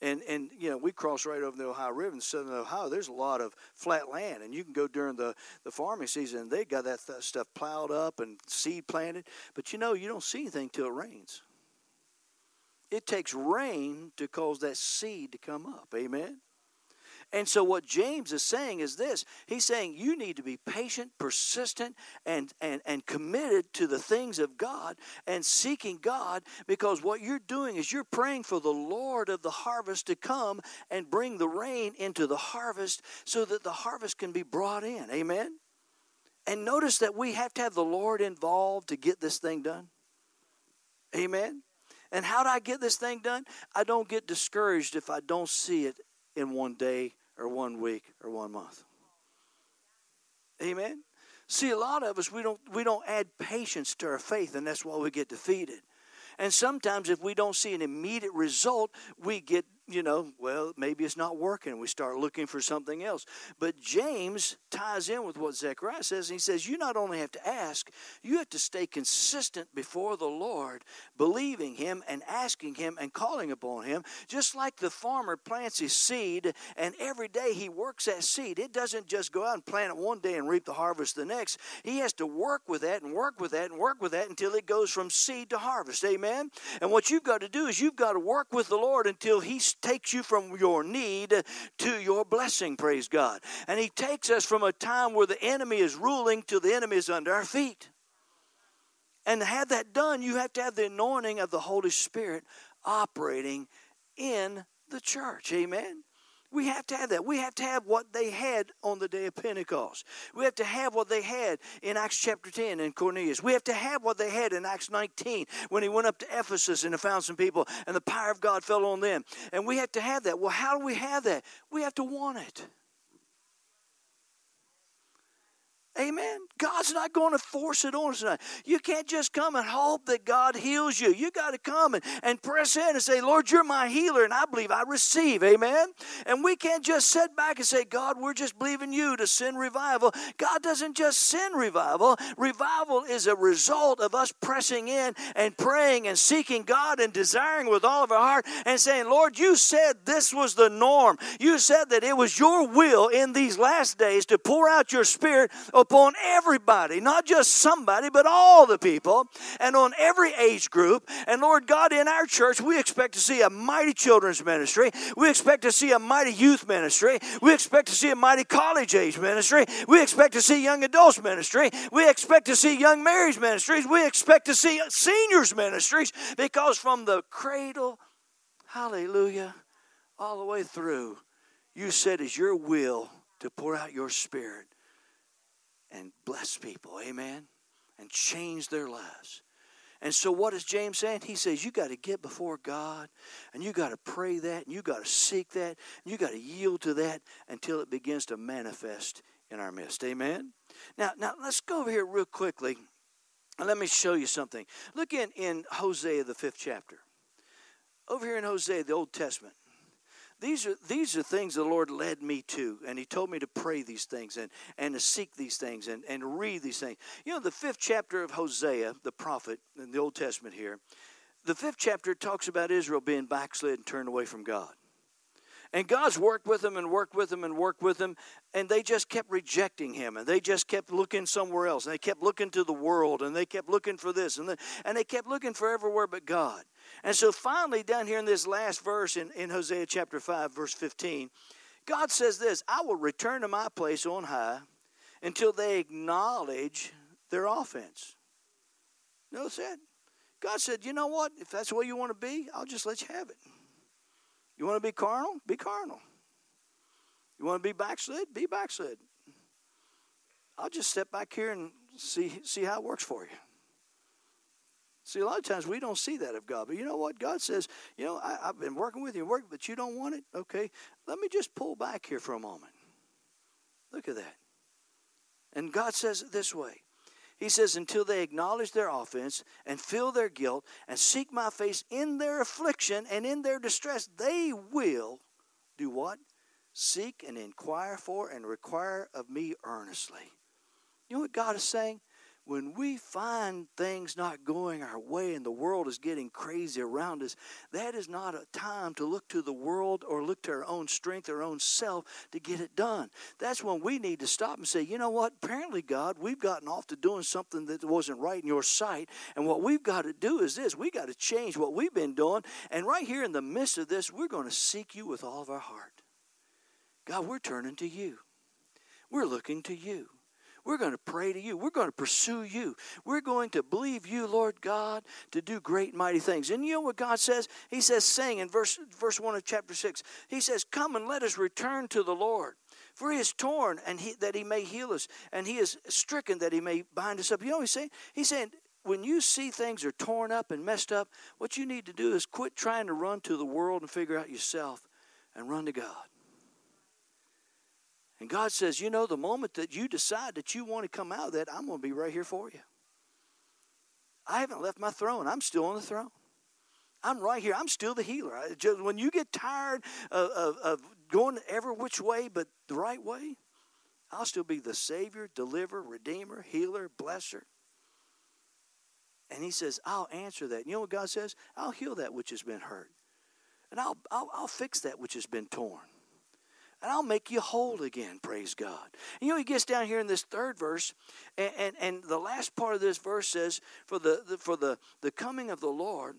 and and you know we cross right over the Ohio River in southern Ohio. There's a lot of flat land, and you can go during the the farming season. And They got that th- stuff plowed up and seed planted, but you know you don't see anything till it rains. It takes rain to cause that seed to come up. Amen. And so, what James is saying is this He's saying you need to be patient, persistent, and, and, and committed to the things of God and seeking God because what you're doing is you're praying for the Lord of the harvest to come and bring the rain into the harvest so that the harvest can be brought in. Amen? And notice that we have to have the Lord involved to get this thing done. Amen? And how do I get this thing done? I don't get discouraged if I don't see it in one day or one week or one month. Amen. See, a lot of us we don't we don't add patience to our faith, and that's why we get defeated. And sometimes, if we don't see an immediate result, we get you know, well, maybe it's not working. We start looking for something else. But James ties in with what Zechariah says. And he says, You not only have to ask, you have to stay consistent before the Lord, believing Him and asking Him and calling upon Him. Just like the farmer plants his seed and every day he works that seed. It doesn't just go out and plant it one day and reap the harvest the next. He has to work with that and work with that and work with that until it goes from seed to harvest. Amen? And what you've got to do is you've got to work with the Lord until He takes you from your need to your blessing, praise God. And He takes us from a time where the enemy is ruling to the enemy is under our feet. And to have that done, you have to have the anointing of the Holy Spirit operating in the church. Amen. We have to have that. We have to have what they had on the day of Pentecost. We have to have what they had in Acts chapter 10 in Cornelius. We have to have what they had in Acts 19 when he went up to Ephesus and found some people and the power of God fell on them. And we have to have that. Well, how do we have that? We have to want it. Amen. God's not going to force it on us tonight. You can't just come and hope that God heals you. You got to come and, and press in and say, Lord, you're my healer, and I believe I receive. Amen. And we can't just sit back and say, God, we're just believing you to send revival. God doesn't just send revival. Revival is a result of us pressing in and praying and seeking God and desiring with all of our heart and saying, Lord, you said this was the norm. You said that it was your will in these last days to pour out your spirit upon everybody, not just somebody, but all the people, and on every age group. And Lord God, in our church, we expect to see a mighty children's ministry. We expect to see a mighty youth ministry. We expect to see a mighty college age ministry. We expect to see young adults ministry. We expect to see young marriage ministries. We expect to see seniors ministries because from the cradle, hallelujah, all the way through, you said is your will to pour out your spirit and bless people. Amen. And change their lives. And so, what is James saying? He says, You got to get before God and you got to pray that and you got to seek that and you got to yield to that until it begins to manifest in our midst. Amen. Now, now let's go over here real quickly and let me show you something. Look in, in Hosea, the fifth chapter. Over here in Hosea, the Old Testament. These are, these are things the Lord led me to, and He told me to pray these things and, and to seek these things and, and read these things. You know, the fifth chapter of Hosea, the prophet in the Old Testament here, the fifth chapter talks about Israel being backslid and turned away from God. And God's worked with them and worked with them and worked with them, and they just kept rejecting Him, and they just kept looking somewhere else, and they kept looking to the world, and they kept looking for this, and, the, and they kept looking for everywhere but God. And so finally, down here in this last verse in, in Hosea chapter 5, verse 15, God says this I will return to my place on high until they acknowledge their offense. Notice that? God said, You know what? If that's the way you want to be, I'll just let you have it. You want to be carnal? Be carnal. You want to be backslid? Be backslid. I'll just step back here and see, see how it works for you. See, a lot of times we don't see that of God. But you know what? God says, you know, I, have been working with you, work, but you don't want it? Okay, let me just pull back here for a moment. Look at that. And God says it this way he says, until they acknowledge their offense and feel their guilt and seek my face in their affliction and in their distress, they will do what? Seek and inquire for and require of me earnestly. You know what God is saying? When we find things not going our way and the world is getting crazy around us, that is not a time to look to the world or look to our own strength, our own self to get it done. That's when we need to stop and say, you know what? Apparently, God, we've gotten off to doing something that wasn't right in your sight. And what we've got to do is this we've got to change what we've been doing. And right here in the midst of this, we're going to seek you with all of our heart. God, we're turning to you. We're looking to you. We're going to pray to you. We're going to pursue you. We're going to believe you, Lord God, to do great mighty things. And you know what God says? He says, saying in verse, verse 1 of chapter 6, He says, Come and let us return to the Lord. For he is torn and he, that he may heal us, and he is stricken that he may bind us up. You know what he's saying? He's saying, when you see things are torn up and messed up, what you need to do is quit trying to run to the world and figure out yourself and run to God. And God says, you know, the moment that you decide that you want to come out of that, I'm going to be right here for you. I haven't left my throne. I'm still on the throne. I'm right here. I'm still the healer. When you get tired of, of, of going every which way but the right way, I'll still be the Savior, deliverer, redeemer, healer, blesser. And he says, I'll answer that. You know what God says? I'll heal that which has been hurt. And I'll, I'll, I'll fix that which has been torn. And I'll make you whole again, praise God. And you know, he gets down here in this third verse, and, and, and the last part of this verse says, For the, the for the, the coming of the Lord,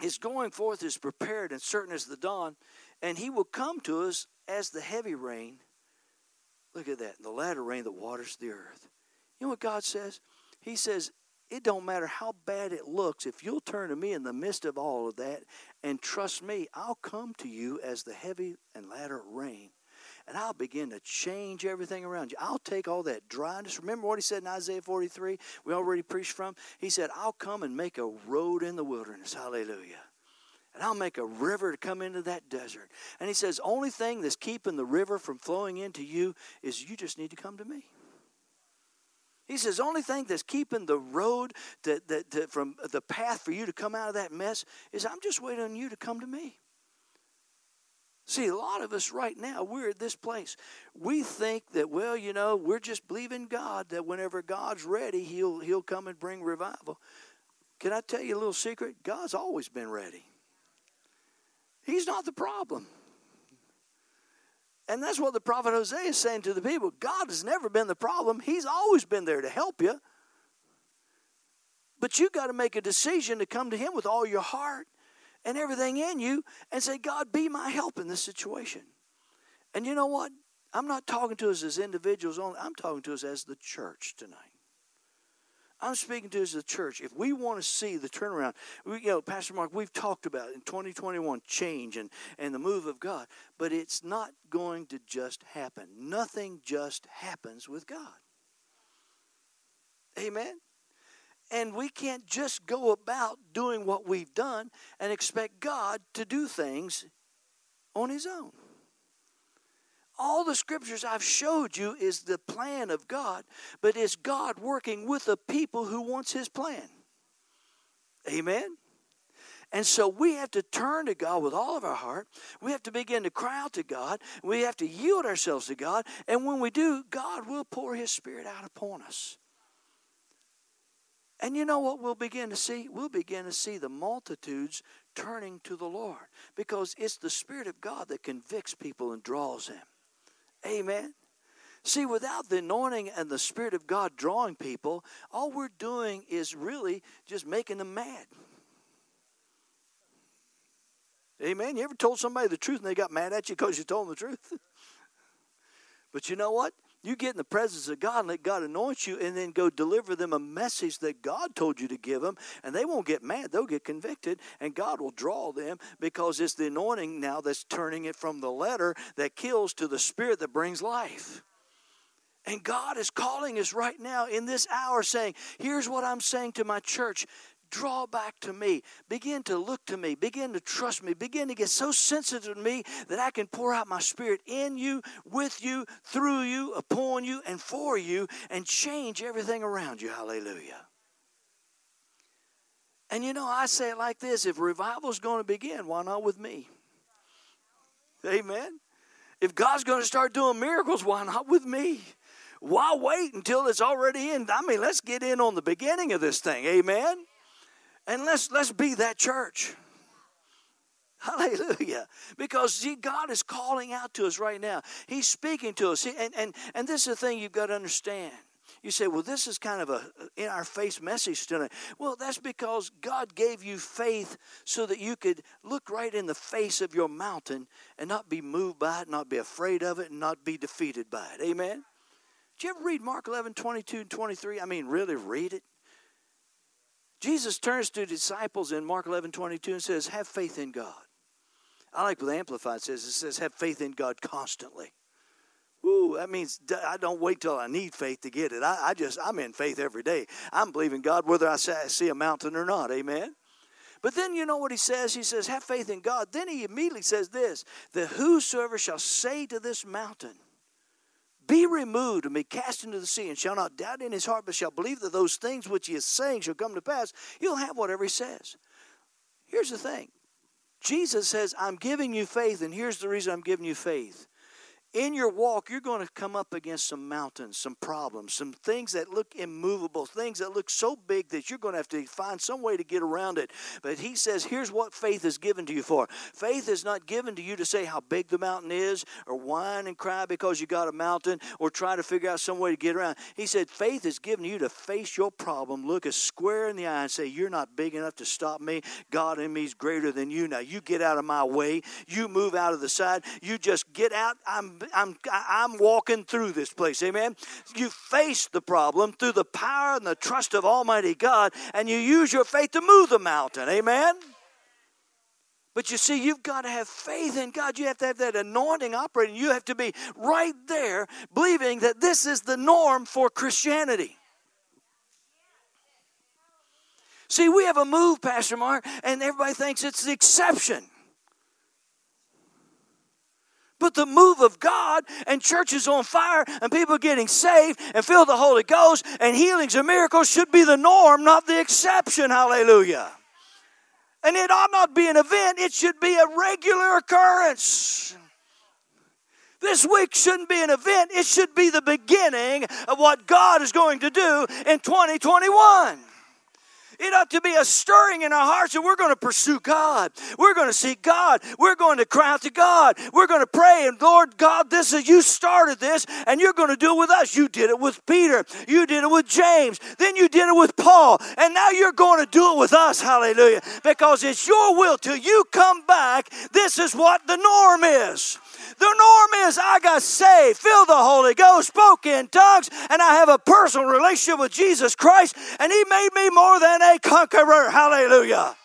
his going forth is prepared and certain as the dawn, and he will come to us as the heavy rain. Look at that, the latter rain that waters the earth. You know what God says? He says, it don't matter how bad it looks if you'll turn to me in the midst of all of that and trust me i'll come to you as the heavy and latter rain and i'll begin to change everything around you. I'll take all that dryness. Remember what he said in isaiah 43 we already preached from? He said i'll come and make a road in the wilderness. Hallelujah. And I'll make a river to come into that desert. And he says, only thing that's keeping the river from flowing into you is you just need to come to me. He says, only thing that's keeping the road that, that, that from the path for you to come out of that mess is I'm just waiting on you to come to me. See, a lot of us right now, we're at this place. We think that, well, you know, we're just believing God that whenever God's ready, He'll He'll come and bring revival. Can I tell you a little secret? God's always been ready. He's not the problem. And that's what the prophet Hosea is saying to the people. God has never been the problem. He's always been there to help you. But you got to make a decision to come to him with all your heart and everything in you and say, God, be my help in this situation. And you know what? I'm not talking to us as individuals only. I'm talking to us as the church tonight. I'm speaking to as a church. If we want to see the turnaround, we, you know, Pastor Mark, we've talked about in 2021 change and, and the move of God, but it's not going to just happen. Nothing just happens with God. Amen? And we can't just go about doing what we've done and expect God to do things on His own all the scriptures I've showed you is the plan of God, but it's God working with the people who wants his plan. Amen. And so we have to turn to God with all of our heart. We have to begin to cry out to God. We have to yield ourselves to God. And when we do, God will pour His Spirit out upon us. And you know what we'll begin to see? We'll begin to see the multitudes turning to the Lord because it's the Spirit of God that convicts people and draws them. Amen. See, without the anointing and the Spirit of God drawing people, all we're doing is really just making them mad. Amen. You ever told somebody the truth and they got mad at you because you told them the truth? (laughs) but you know what? You get in the presence of God and let God anoint you and then go deliver them a message that God told you to give them, and they won't get mad. They'll get convicted, and God will draw them because it's the anointing now that's turning it from the letter that kills to the spirit that brings life. And God is calling us right now in this hour saying, Here's what I'm saying to my church draw back to me. Begin to look to me. Begin to trust me. Begin to get so sensitive to me that I can pour out my spirit in you, with you, through you, upon you, and for you, and change everything around you. Hallelujah. And you know, I say it like this if revival is going to begin, why not with me? Amen. If God's going to start doing miracles, why not with me? Why wait until it's already in? I mean, let's get in on the beginning of this thing. Amen. And let's let's be that church. Hallelujah. Because see, God is calling out to us right now. He's speaking to us. And, and, and this is the thing you've got to understand. You say, well, this is kind of a in our face message tonight. Well, that's because God gave you faith so that you could look right in the face of your mountain and not be moved by it, not be afraid of it, and not be defeated by it. Amen? Did you ever read Mark 11, 22 and 23? I mean, really read it. Jesus turns to disciples in Mark 11 22 and says, Have faith in God. I like what the Amplified says. It says, Have faith in God constantly. Ooh, that means I don't wait till I need faith to get it. I, I just, I'm in faith every day. I'm believing God whether I see a mountain or not. Amen. But then you know what he says? He says, Have faith in God. Then he immediately says this that whosoever shall say to this mountain, be removed and be cast into the sea, and shall not doubt in his heart, but shall believe that those things which he is saying shall come to pass, he'll have whatever he says. Here's the thing. Jesus says, I'm giving you faith, and here's the reason I'm giving you faith in your walk, you're going to come up against some mountains, some problems, some things that look immovable, things that look so big that you're going to have to find some way to get around it. But he says, here's what faith is given to you for. Faith is not given to you to say how big the mountain is, or whine and cry because you got a mountain, or try to figure out some way to get around. He said, faith is given to you to face your problem, look us square in the eye, and say, You're not big enough to stop me. God in me is greater than you. Now you get out of my way. You move out of the side. You just get out. I'm I'm, I'm walking through this place. Amen. You face the problem through the power and the trust of Almighty God, and you use your faith to move the mountain. Amen. But you see, you've got to have faith in God. You have to have that anointing operating. You have to be right there believing that this is the norm for Christianity. See, we have a move, Pastor Mark, and everybody thinks it's the exception. But the move of God and churches on fire and people getting saved and filled the Holy Ghost and healings and miracles should be the norm, not the exception. Hallelujah. And it ought not be an event, it should be a regular occurrence. This week shouldn't be an event, it should be the beginning of what God is going to do in 2021. It ought to be a stirring in our hearts, that we're going to pursue God. We're going to seek God. We're going to cry out to God. We're going to pray, and Lord God, this is you started this, and you're going to do it with us. You did it with Peter. You did it with James. Then you did it with Paul, and now you're going to do it with us. Hallelujah! Because it's your will till you come back. This is what the norm is. The norm is I got saved, filled the Holy Ghost, spoke in tongues, and I have a personal relationship with Jesus Christ, and He made me more than a conqueror. Hallelujah.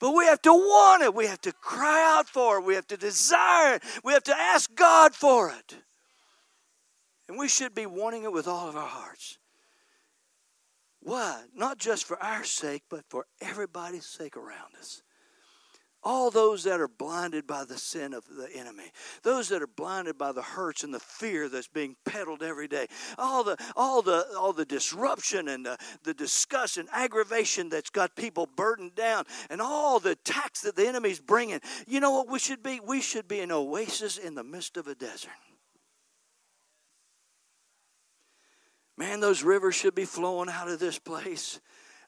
But we have to want it. We have to cry out for it. We have to desire it. We have to ask God for it. And we should be wanting it with all of our hearts. Why? Not just for our sake, but for everybody's sake around us all those that are blinded by the sin of the enemy those that are blinded by the hurts and the fear that's being peddled every day all the all the all the disruption and the, the disgust and aggravation that's got people burdened down and all the attacks that the enemy's bringing you know what we should be? We should be an oasis in the midst of a desert. Man those rivers should be flowing out of this place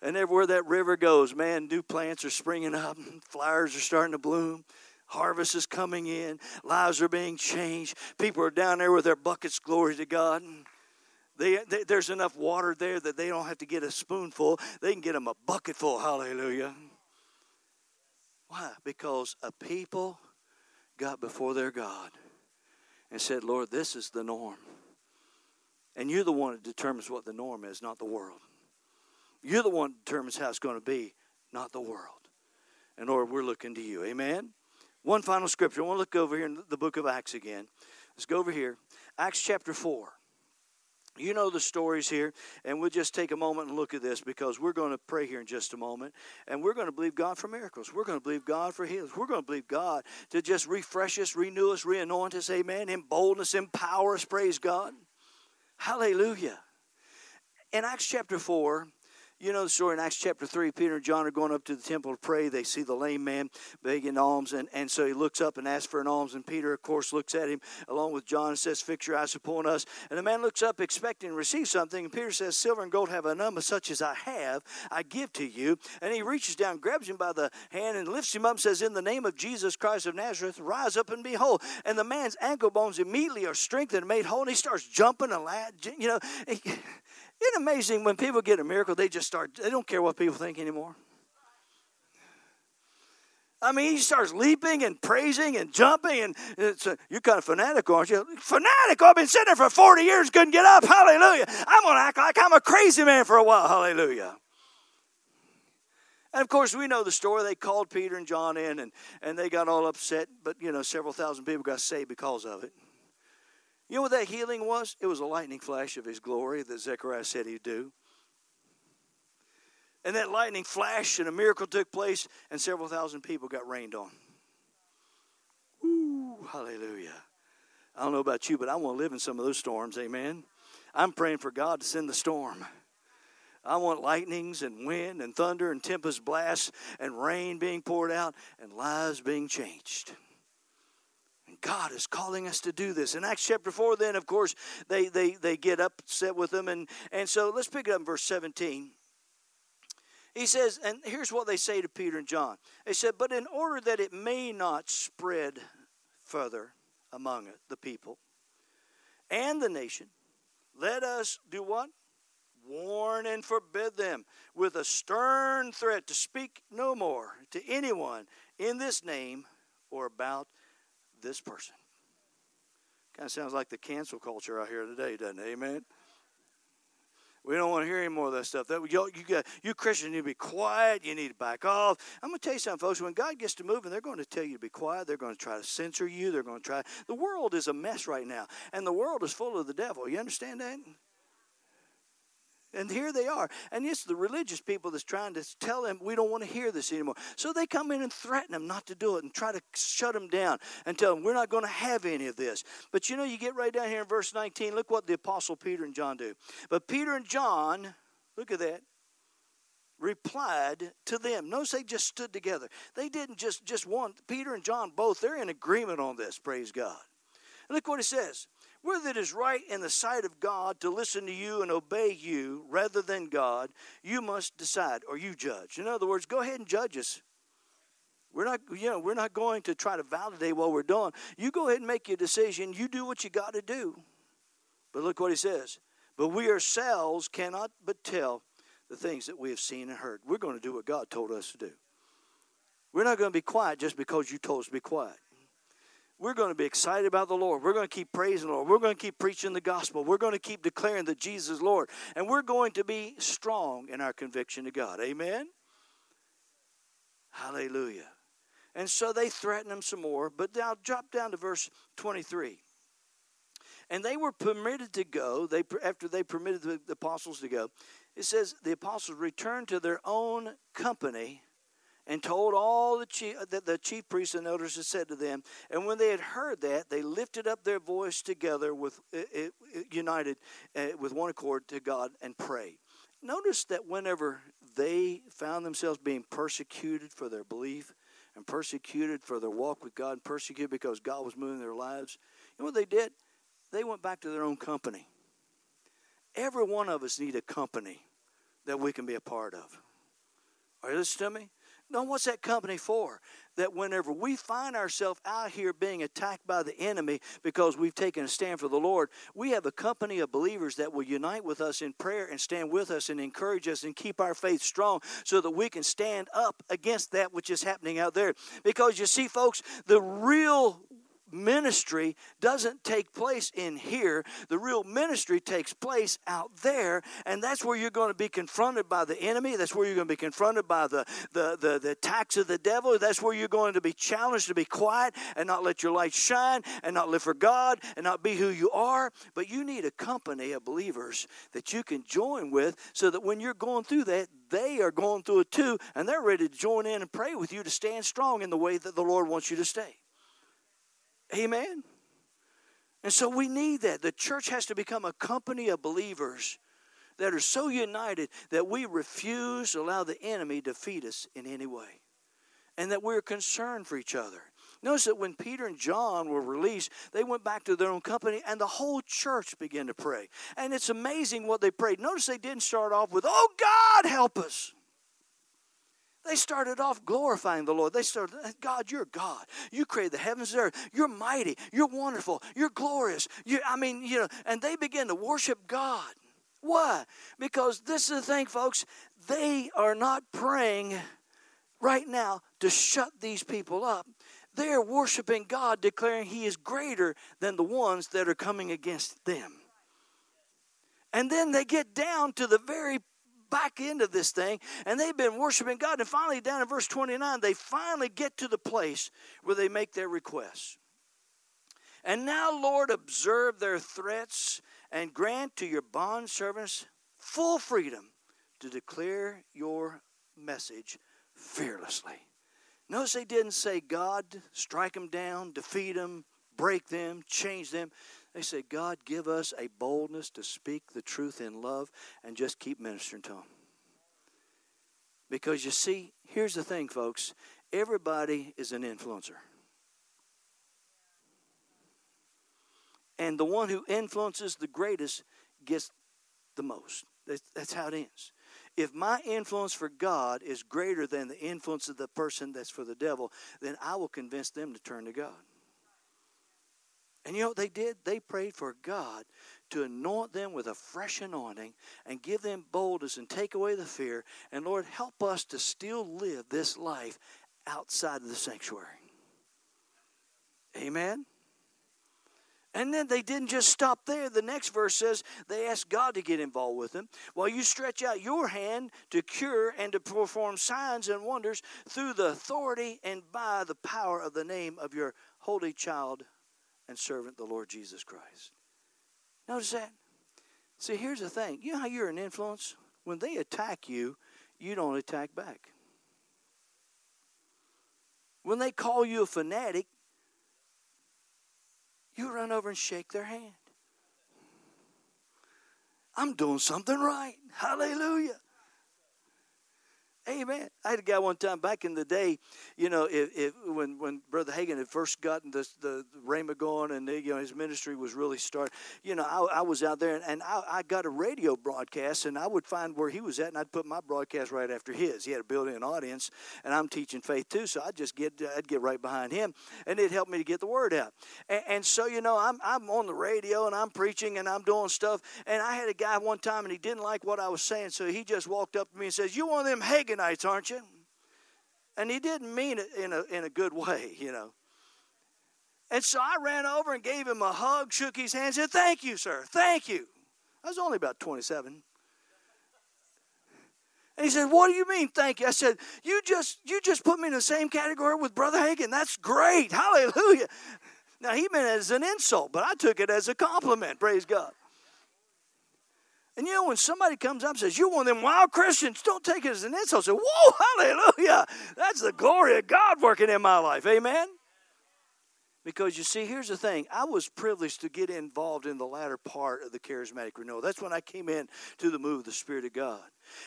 and everywhere that river goes, man, new plants are springing up, (laughs) flowers are starting to bloom. Harvest is coming in. Lives are being changed. People are down there with their buckets, glory to God. They, they, there's enough water there that they don't have to get a spoonful. They can get them a bucketful. Hallelujah. Why? Because a people got before their God and said, Lord, this is the norm. And you're the one that determines what the norm is, not the world. You're the one determines how it's going to be, not the world. And Lord, we're looking to you. Amen. One final scripture. I want to look over here in the book of Acts again. Let's go over here. Acts chapter 4. You know the stories here, and we'll just take a moment and look at this because we're going to pray here in just a moment, and we're going to believe God for miracles. We're going to believe God for healings. We're going to believe God to just refresh us, renew us, reanoint us, amen, In boldness, empower us, praise God. Hallelujah. In Acts chapter 4, you know the story in Acts chapter 3. Peter and John are going up to the temple to pray. They see the lame man begging alms, and, and so he looks up and asks for an alms. And Peter, of course, looks at him along with John and says, Fix your eyes upon us. And the man looks up expecting to receive something. And Peter says, Silver and gold have none, but such as I have, I give to you. And he reaches down, grabs him by the hand, and lifts him up and says, In the name of Jesus Christ of Nazareth, rise up and be whole. And the man's ankle bones immediately are strengthened and made whole. And he starts jumping and laughing. You know, (laughs) isn't it amazing when people get a miracle, they just start, they don't care what people think anymore? I mean, he starts leaping and praising and jumping, and it's a, you're kind of fanatic, aren't you? Fanatic! I've been sitting there for 40 years, couldn't get up. Hallelujah! I'm going to act like I'm a crazy man for a while. Hallelujah! And of course, we know the story. They called Peter and John in, and, and they got all upset, but you know, several thousand people got saved because of it. You know what that healing was? It was a lightning flash of his glory that Zechariah said he'd do. And that lightning flash and a miracle took place, and several thousand people got rained on. Ooh, hallelujah. I don't know about you, but I want to live in some of those storms, amen. I'm praying for God to send the storm. I want lightnings and wind and thunder and tempest blasts and rain being poured out and lives being changed. God is calling us to do this. In Acts chapter 4, then, of course, they, they, they get upset with them. And, and so let's pick it up in verse 17. He says, and here's what they say to Peter and John. They said, But in order that it may not spread further among the people and the nation, let us do what? warn and forbid them with a stern threat to speak no more to anyone in this name or about this person. Kind of sounds like the cancel culture out here today, doesn't it? Amen. We don't want to hear any more of that stuff. That you, you got you Christians need to be quiet. You need to back off. I'm going to tell you something, folks. When God gets to moving, they're going to tell you to be quiet. They're going to try to censor you. They're going to try. The world is a mess right now, and the world is full of the devil. You understand that? And here they are. And it's the religious people that's trying to tell them we don't want to hear this anymore. So they come in and threaten them not to do it and try to shut them down and tell them we're not going to have any of this. But you know, you get right down here in verse 19. Look what the apostle Peter and John do. But Peter and John, look at that, replied to them. Notice they just stood together. They didn't just just one. Peter and John both. They're in agreement on this. Praise God. And look what it says whether it is right in the sight of God to listen to you and obey you rather than God, you must decide or you judge. In other words, go ahead and judge us. We're not, you know, we're not going to try to validate what we're doing. You go ahead and make your decision. You do what you got to do. But look what he says. But we ourselves cannot but tell the things that we have seen and heard. We're going to do what God told us to do. We're not going to be quiet just because you told us to be quiet we're going to be excited about the Lord. We're going to keep praising the Lord. We're going to keep preaching the gospel. We're going to keep declaring that Jesus is Lord. And we're going to be strong in our conviction to God. Amen? Hallelujah. And so they threaten him some more, but now drop down to verse 23. And they were permitted to go, they, after they permitted the apostles to go, it says the apostles returned to their own company and told all the chief, uh, that the chief priests and elders had said to them. And when they had heard that, they lifted up their voice together with uh, uh, united uh, with one accord to God and prayed. Notice that whenever they found themselves being persecuted for their belief and persecuted for their walk with God, and persecuted because God was moving their lives, you know what they did? They went back to their own company. Every one of us need a company that we can be a part of. Are you listening to me? No, what's that company for? That whenever we find ourselves out here being attacked by the enemy because we've taken a stand for the Lord, we have a company of believers that will unite with us in prayer and stand with us and encourage us and keep our faith strong so that we can stand up against that which is happening out there. Because you see, folks, the real ministry doesn't take place in here. The real ministry takes place out there, and that's where you're going to be confronted by the enemy. That's where you're going to be confronted by the, the, the, the attacks of the devil. That's where you're going to be challenged to be quiet and not let your light shine and not live for God and not be who you are. But you need a company of believers that you can join with so that when you're going through that, they are going through it too, and they're ready to join in and pray with you to stand strong in the way that the Lord wants you to stay. Amen. And so we need that. The church has to become a company of believers that are so united that we refuse to allow the enemy to defeat us in any way. And that we're concerned for each other. Notice that when Peter and John were released, they went back to their own company and the whole church began to pray. And it's amazing what they prayed. Notice they didn't start off with, Oh God, help us. They started off glorifying the Lord. They started, God, you're God. You created the heavens and earth. You're mighty. You're wonderful. You're glorious. You, I mean, you know, and they began to worship God. Why? Because this is the thing, folks. They are not praying right now to shut these people up. They are worshiping God, declaring He is greater than the ones that are coming against them. And then they get down to the very back into this thing and they've been worshiping God. And finally, down in verse 29, they finally get to the place where they make their requests. And now, Lord, observe their threats and grant to your bondservants full freedom to declare your message fearlessly. Notice they didn't say, God, strike them down, defeat them, break them, change them. They said, God, give us a boldness to speak the truth in love and just keep ministering to them. Because you see, here's the thing, folks everybody is an influencer. And the one who influences the greatest gets the most. That's how it ends. If my influence for God is greater than the influence of the person that's for the devil, then I will convince them to turn to God. And you know what they did? They prayed for God to anoint them with a fresh anointing and give them boldness and take away the fear. And Lord, help us to still live this life outside of the sanctuary. Amen. And then they didn't just stop there. The next verse says they asked God to get involved with them. While you stretch out your hand to cure and to perform signs and wonders through the authority and by the power of the name of your holy child and servant, the Lord Jesus Christ. Notice that? See, here's the thing. You know how you're an influence? When they attack you, you don't attack back. When they call you a fanatic, you run over and shake their hand. I'm doing something right. Hallelujah. Amen. I had a guy one time back in the day, you know, if, if when when Brother Hagin had first gotten the the Rhema going and you know his ministry was really starting, you know, I, I was out there and, and I, I, got a radio broadcast and I would find where he was at and I'd put my broadcast right after his. He had a built-in audience and I'm teaching faith too, so I'd just get I'd get right behind him and it helped me to get the word out. And, and so you know, I'm I'm on the radio and I'm preaching and I'm doing stuff and I had a guy one time and he didn't like what I was saying, so he just walked up to me and says, "You one of them Hagin Reaganites, aren't you? And he didn't mean it in a, in a good way, (laughs) you know. And so I ran over and gave him a hug, shook his hand, said, Thank you, sir. Thank you. I was only about 27. And he said, What do you mean, thank you? I said, You just you just put me in the same category with Brother Hagin. That's great. Hallelujah. Now he meant it as an insult, but I took it as a compliment. Praise God. And you know, when somebody comes up and says, You're one of them wild Christians, don't take it as an insult. Say, Whoa, (laughs) hallelujah. That's the glory of God working in my life. Amen. Because you see, here's the thing. I was privileged to get involved in the latter part of the charismatic renewal. That's when I came in to the move of the Spirit of God.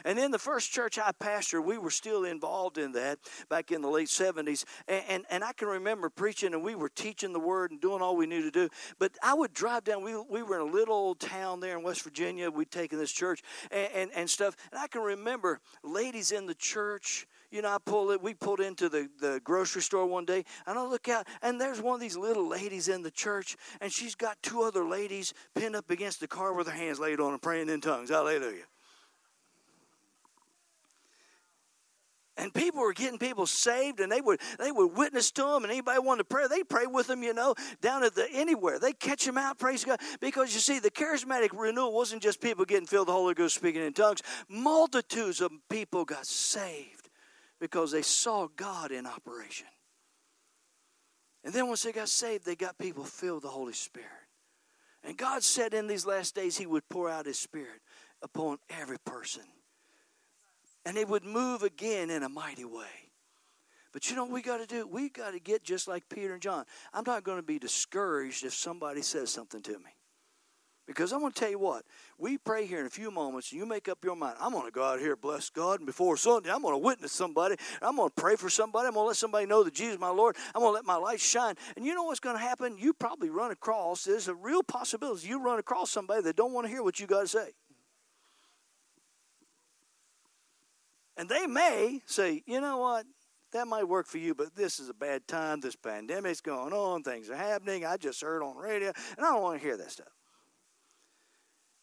And in the first church I pastored, we were still involved in that back in the late 70s. And, and, and, I can remember preaching and we were teaching the word and doing all we knew to do. But I would drive down, we, we were in a little old town there in West Virginia. We'd taken this church and, and, and stuff. And I can remember ladies in the church you know, I pulled it. We pulled into the, the grocery store one day, and I look out, and there's one of these little ladies in the church, and she's got two other ladies pinned up against the car with their hands laid on them, praying in tongues. Hallelujah. And people were getting people saved and they would they would witness to them and anybody wanted to pray they pray with them you know down at the anywhere they catch them out praise god because you see the charismatic renewal wasn't just people getting filled with the holy ghost speaking in tongues multitudes of people got saved because they saw God in operation. And then once they got saved, they got people filled with the Holy Spirit. And God said in these last days He would pour out His Spirit upon every person. And it would move again in a mighty way. But you know what we got to do? We got to get just like Peter and John. I'm not going to be discouraged if somebody says something to me. Because I'm going to tell you what, we pray here in a few moments, and you make up your mind. I'm going to go out here, bless God, and before Sunday, I'm going to witness somebody. I'm going to pray for somebody. I'm going to let somebody know that Jesus is my Lord. I'm going to let my light shine. And you know what's going to happen? You probably run across, there's a real possibility you run across somebody that don't want to hear what you got to say. And they may say, you know what? That might work for you, but this is a bad time. This pandemic's going on. Things are happening. I just heard on radio, and I don't want to hear that stuff.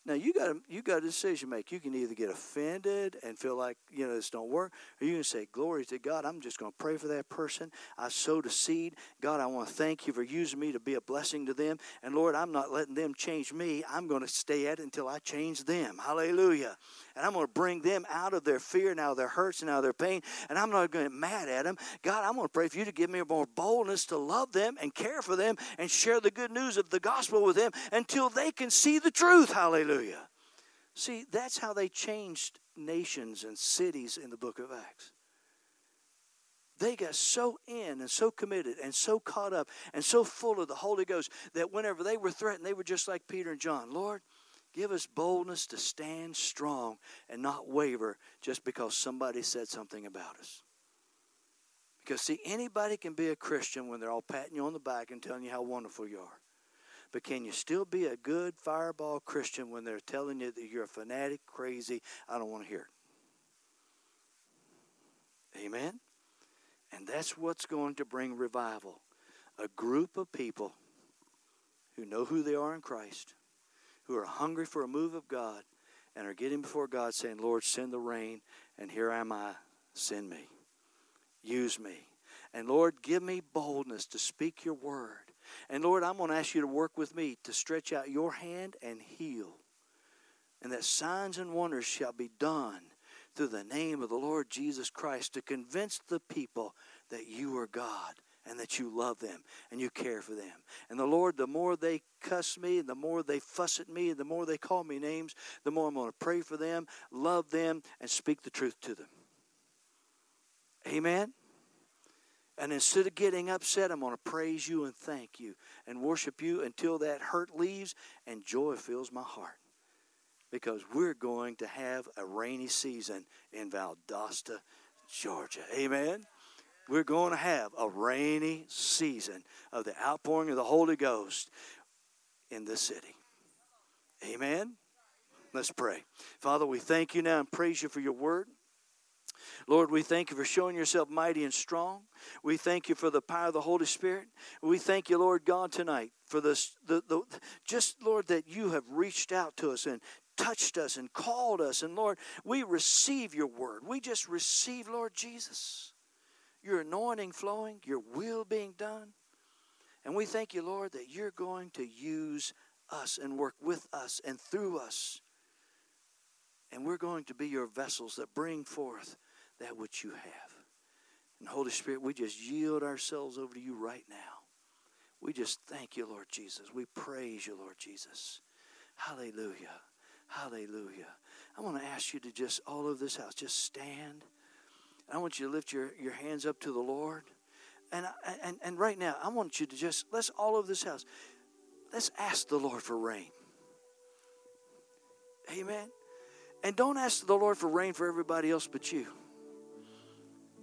Now you got you got a decision to make. You can either get offended and feel like you know this don't work, or you can say, "Glory to God." I'm just going to pray for that person. I sowed a seed. God, I want to thank you for using me to be a blessing to them. And Lord, I'm not letting them change me. I'm going to stay at it until I change them. Hallelujah and I'm going to bring them out of their fear and out of their hurts and out of their pain. And I'm not going to get mad at them. God, I'm going to pray for you to give me more boldness to love them and care for them and share the good news of the gospel with them until they can see the truth. Hallelujah. See, that's how they changed nations and cities in the book of Acts. they got so in and so committed and so caught up and so full of the Holy Ghost that whenever they were threatened, they were just like Peter and John. Lord, give us boldness to stand strong and not waver just because somebody said something about us. Because, see, anybody can be a Christian when they're all patting you on the back and telling you how wonderful you are. But can you still be a good fireball Christian when they're telling you that you're a fanatic, crazy? I don't want to hear it. Amen? And that's what's going to bring revival. A group of people who know who they are in Christ, who are hungry for a move of God, and are getting before God saying, Lord, send the rain, and here am I, send me. Use me. And Lord, give me boldness to speak your word. And Lord, I'm going to ask you to work with me to stretch out your hand and heal. And that signs and wonders shall be done through the name of the Lord Jesus Christ to convince the people that you are God and that you love them and you care for them. And the Lord, the more they cuss me, and the more they fuss at me, and the more they call me names, the more I'm going to pray for them, love them, and speak the truth to them. Amen. And instead of getting upset, I'm going to praise you and thank you and worship you until that hurt leaves and joy fills my heart because we're going to have a rainy season in Valdosta, Georgia. Amen. We're going to have a rainy season of the outpouring of the Holy Ghost in this city. Amen. Let's pray. Father, we thank you now and praise you for your word. Lord, we thank you for showing yourself mighty and strong. We thank you for the power of the Holy Spirit. We thank you, Lord God, tonight for this, the, the, just, Lord, that you have reached out to us and touched us and called us. And Lord, we receive your word. We just receive, Lord Jesus, your anointing flowing, your will being done. And we thank you, Lord, that you're going to use us and work with us and through us. And we're going to be your vessels that bring forth that which you have. And Holy Spirit, we just yield ourselves over to you right now. We just thank you, Lord Jesus. We praise you, Lord Jesus. Hallelujah. Hallelujah. I want to ask you to just, all over this house, just stand. I want you to lift your, your hands up to the Lord. And, and, and right now, I want you to just, let's all over this house, let's ask the Lord for rain. Amen. And don't ask the Lord for rain for everybody else but you.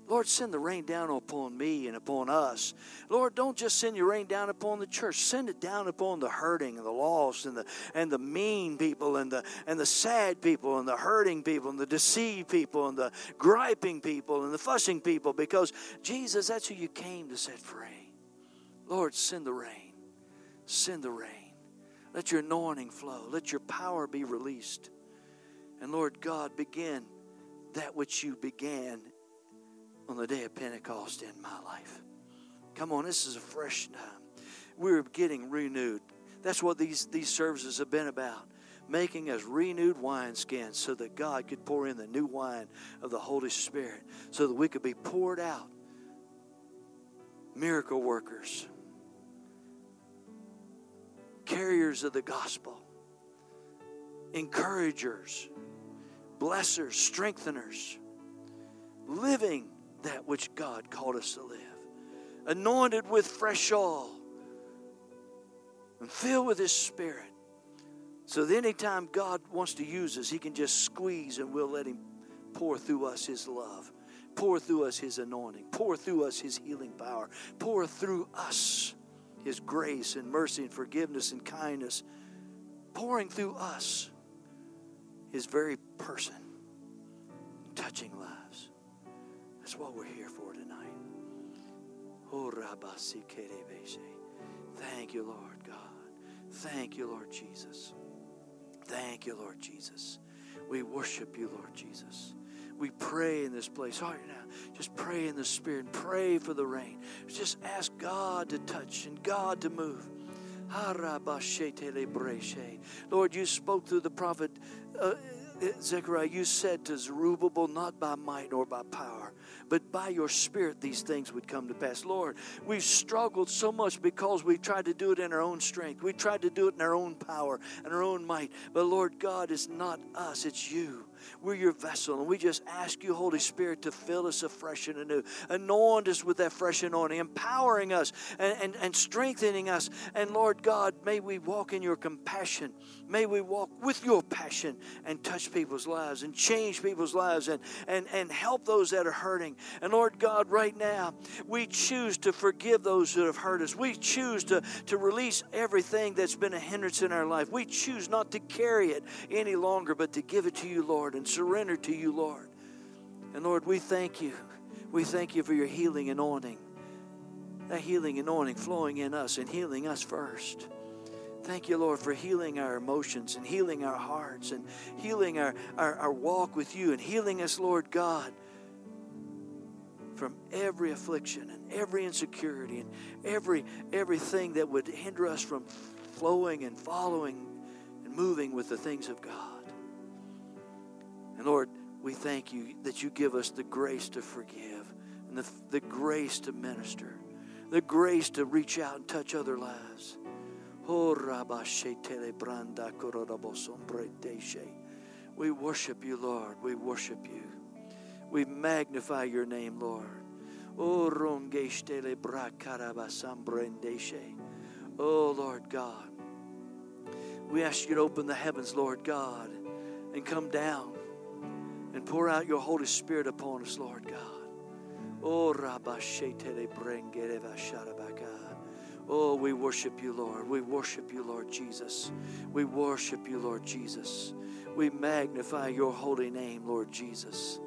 Lord, send the rain down upon me and upon us. Lord, don't just send your rain down upon the church. Send it down upon the hurting and the lost and the and the mean people and the and the sad people and the hurting people and the deceived people and the griping people and the fussing people because Jesus, that's who you came to set free. Lord, send the rain. Send the rain. Let your anointing flow. Let your power be released. And Lord God, begin that which you began on the day of Pentecost in my life. Come on, this is a fresh time. We're getting renewed. That's what these, these services have been about. Making us renewed wineskins so that God could pour in the new wine of the Holy Spirit, so that we could be poured out. Miracle workers, carriers of the gospel, encouragers, blessers, strengtheners, living that which God called us to live. Anointed with fresh oil and filled with His Spirit. So that anytime God wants to use us, He can just squeeze and we'll let Him pour through us His love, pour through us His anointing, pour through us His healing power, pour through us His grace and mercy and forgiveness and kindness, pouring through us His very person, touching lives. That's what we're here for tonight. Oh, Thank you, Lord God. Thank you, Lord Jesus. Thank you, Lord Jesus. We worship you, Lord Jesus. We pray in this place. All right, now, just pray in the Spirit. Pray for the rain. Just ask God to touch and God to move. Lord, you spoke through the prophet uh, Zechariah. You said to Zerubbabel, not by might nor by power, but by your Spirit these things would come to pass. Lord, we've struggled so much because we tried to do it in our own strength. We tried to do it in our own power and our own might. But Lord God, it's not us, it's you. We're your vessel. And we just ask you, Holy Spirit, to fill us afresh and anew. Anoint us with that fresh anointing, empowering us and, and, and strengthening us. And Lord God, may we walk in your compassion. May we walk with your passion and touch people's lives and change people's lives and, and, and help those that are hurting. And Lord God, right now, we choose to forgive those that have hurt us. We choose to, to release everything that's been a hindrance in our life. We choose not to carry it any longer, but to give it to you, Lord, and surrender to you, Lord. And Lord, we thank you. We thank you for your healing anointing. That healing anointing flowing in us and healing us first. Thank you, Lord, for healing our emotions and healing our hearts and healing our, our, our walk with you and healing us, Lord God, from every affliction and every insecurity and every everything that would hinder us from flowing and following and moving with the things of God. And Lord, we thank you that you give us the grace to forgive and the, the grace to minister, the grace to reach out and touch other lives. Oh, we worship you, Lord. We worship you. We magnify your name, Lord. Oh, oh, Lord God. We ask you to open the heavens, Lord God, and come down and pour out your Holy Spirit upon us, Lord God. Oh, Oh, we worship you, Lord. We worship you, Lord Jesus. We worship you, Lord Jesus. We magnify your holy name, Lord Jesus.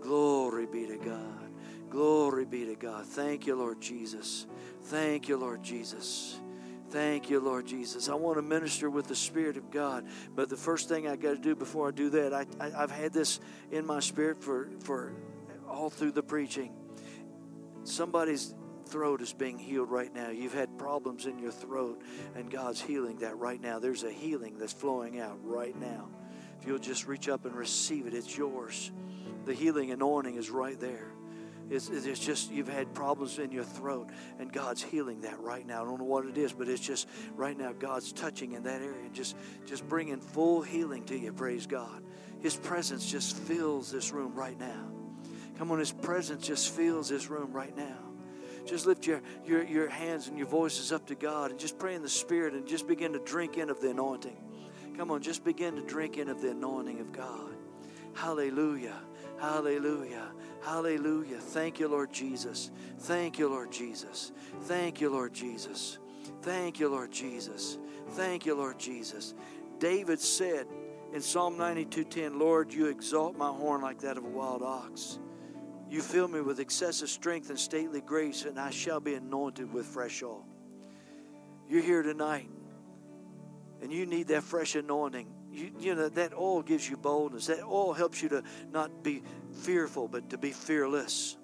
Glory be to God. Glory be to God. Thank you, Lord Jesus. Thank you, Lord Jesus. Thank you, Lord Jesus. I want to minister with the Spirit of God, but the first thing I got to do before I do that, I, I, have had this in my spirit for, for all through the preaching. Somebody's throat is being healed right now. You've had problems in your throat, and God's healing that right now. There's a healing that's flowing out right now. If you'll just reach up and receive it, it's yours. The healing anointing is right there. It's, it's just you've had problems in your throat, and God's healing that right now. I don't know what it is, but it's just right now God's touching in that area, just just bringing full healing to you. Praise God. His presence just fills this room right now. Come on, His presence just fills this room right now just lift your, your, your hands and your voices up to God and just pray in the Spirit and just begin to drink in of the anointing. Come on, just begin to drink in of the anointing of God. Hallelujah. Hallelujah. Hallelujah. Thank you, Lord Jesus. Thank you, Lord Jesus. Thank you, Lord Jesus. Thank you, Lord Jesus. Thank you, Lord Jesus. David said in Psalm 92:10, Lord, you exalt my horn like that of a wild ox. You fill me with excessive strength and stately grace, and I shall be anointed with fresh oil. You're here tonight, and you need that fresh anointing. You, you know, that oil gives you boldness. That oil helps you to not be fearful, but to be fearless.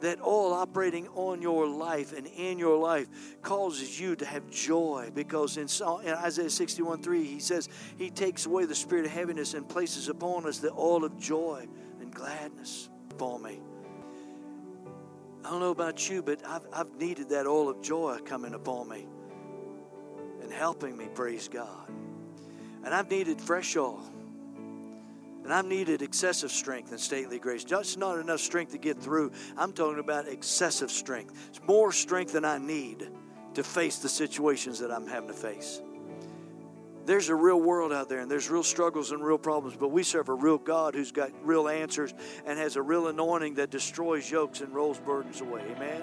That oil operating on your life and in your life causes you to have joy because in, Isaiah 61 3, he says, He takes away the spirit of heaviness and places upon us the oil of joy and gladness upon me. I don't know about you, but I've, I've needed that oil of joy coming upon me and helping me, praise God. And I've needed fresh oil. And I've needed excessive strength and stately grace. Just not enough strength to get through. I'm talking about excessive strength. It's more strength than I need to face the situations that I'm having to face. There's a real world out there, and there's real struggles and real problems, but we serve a real God who's got real answers and has a real anointing that destroys yokes and rolls burdens away. Amen.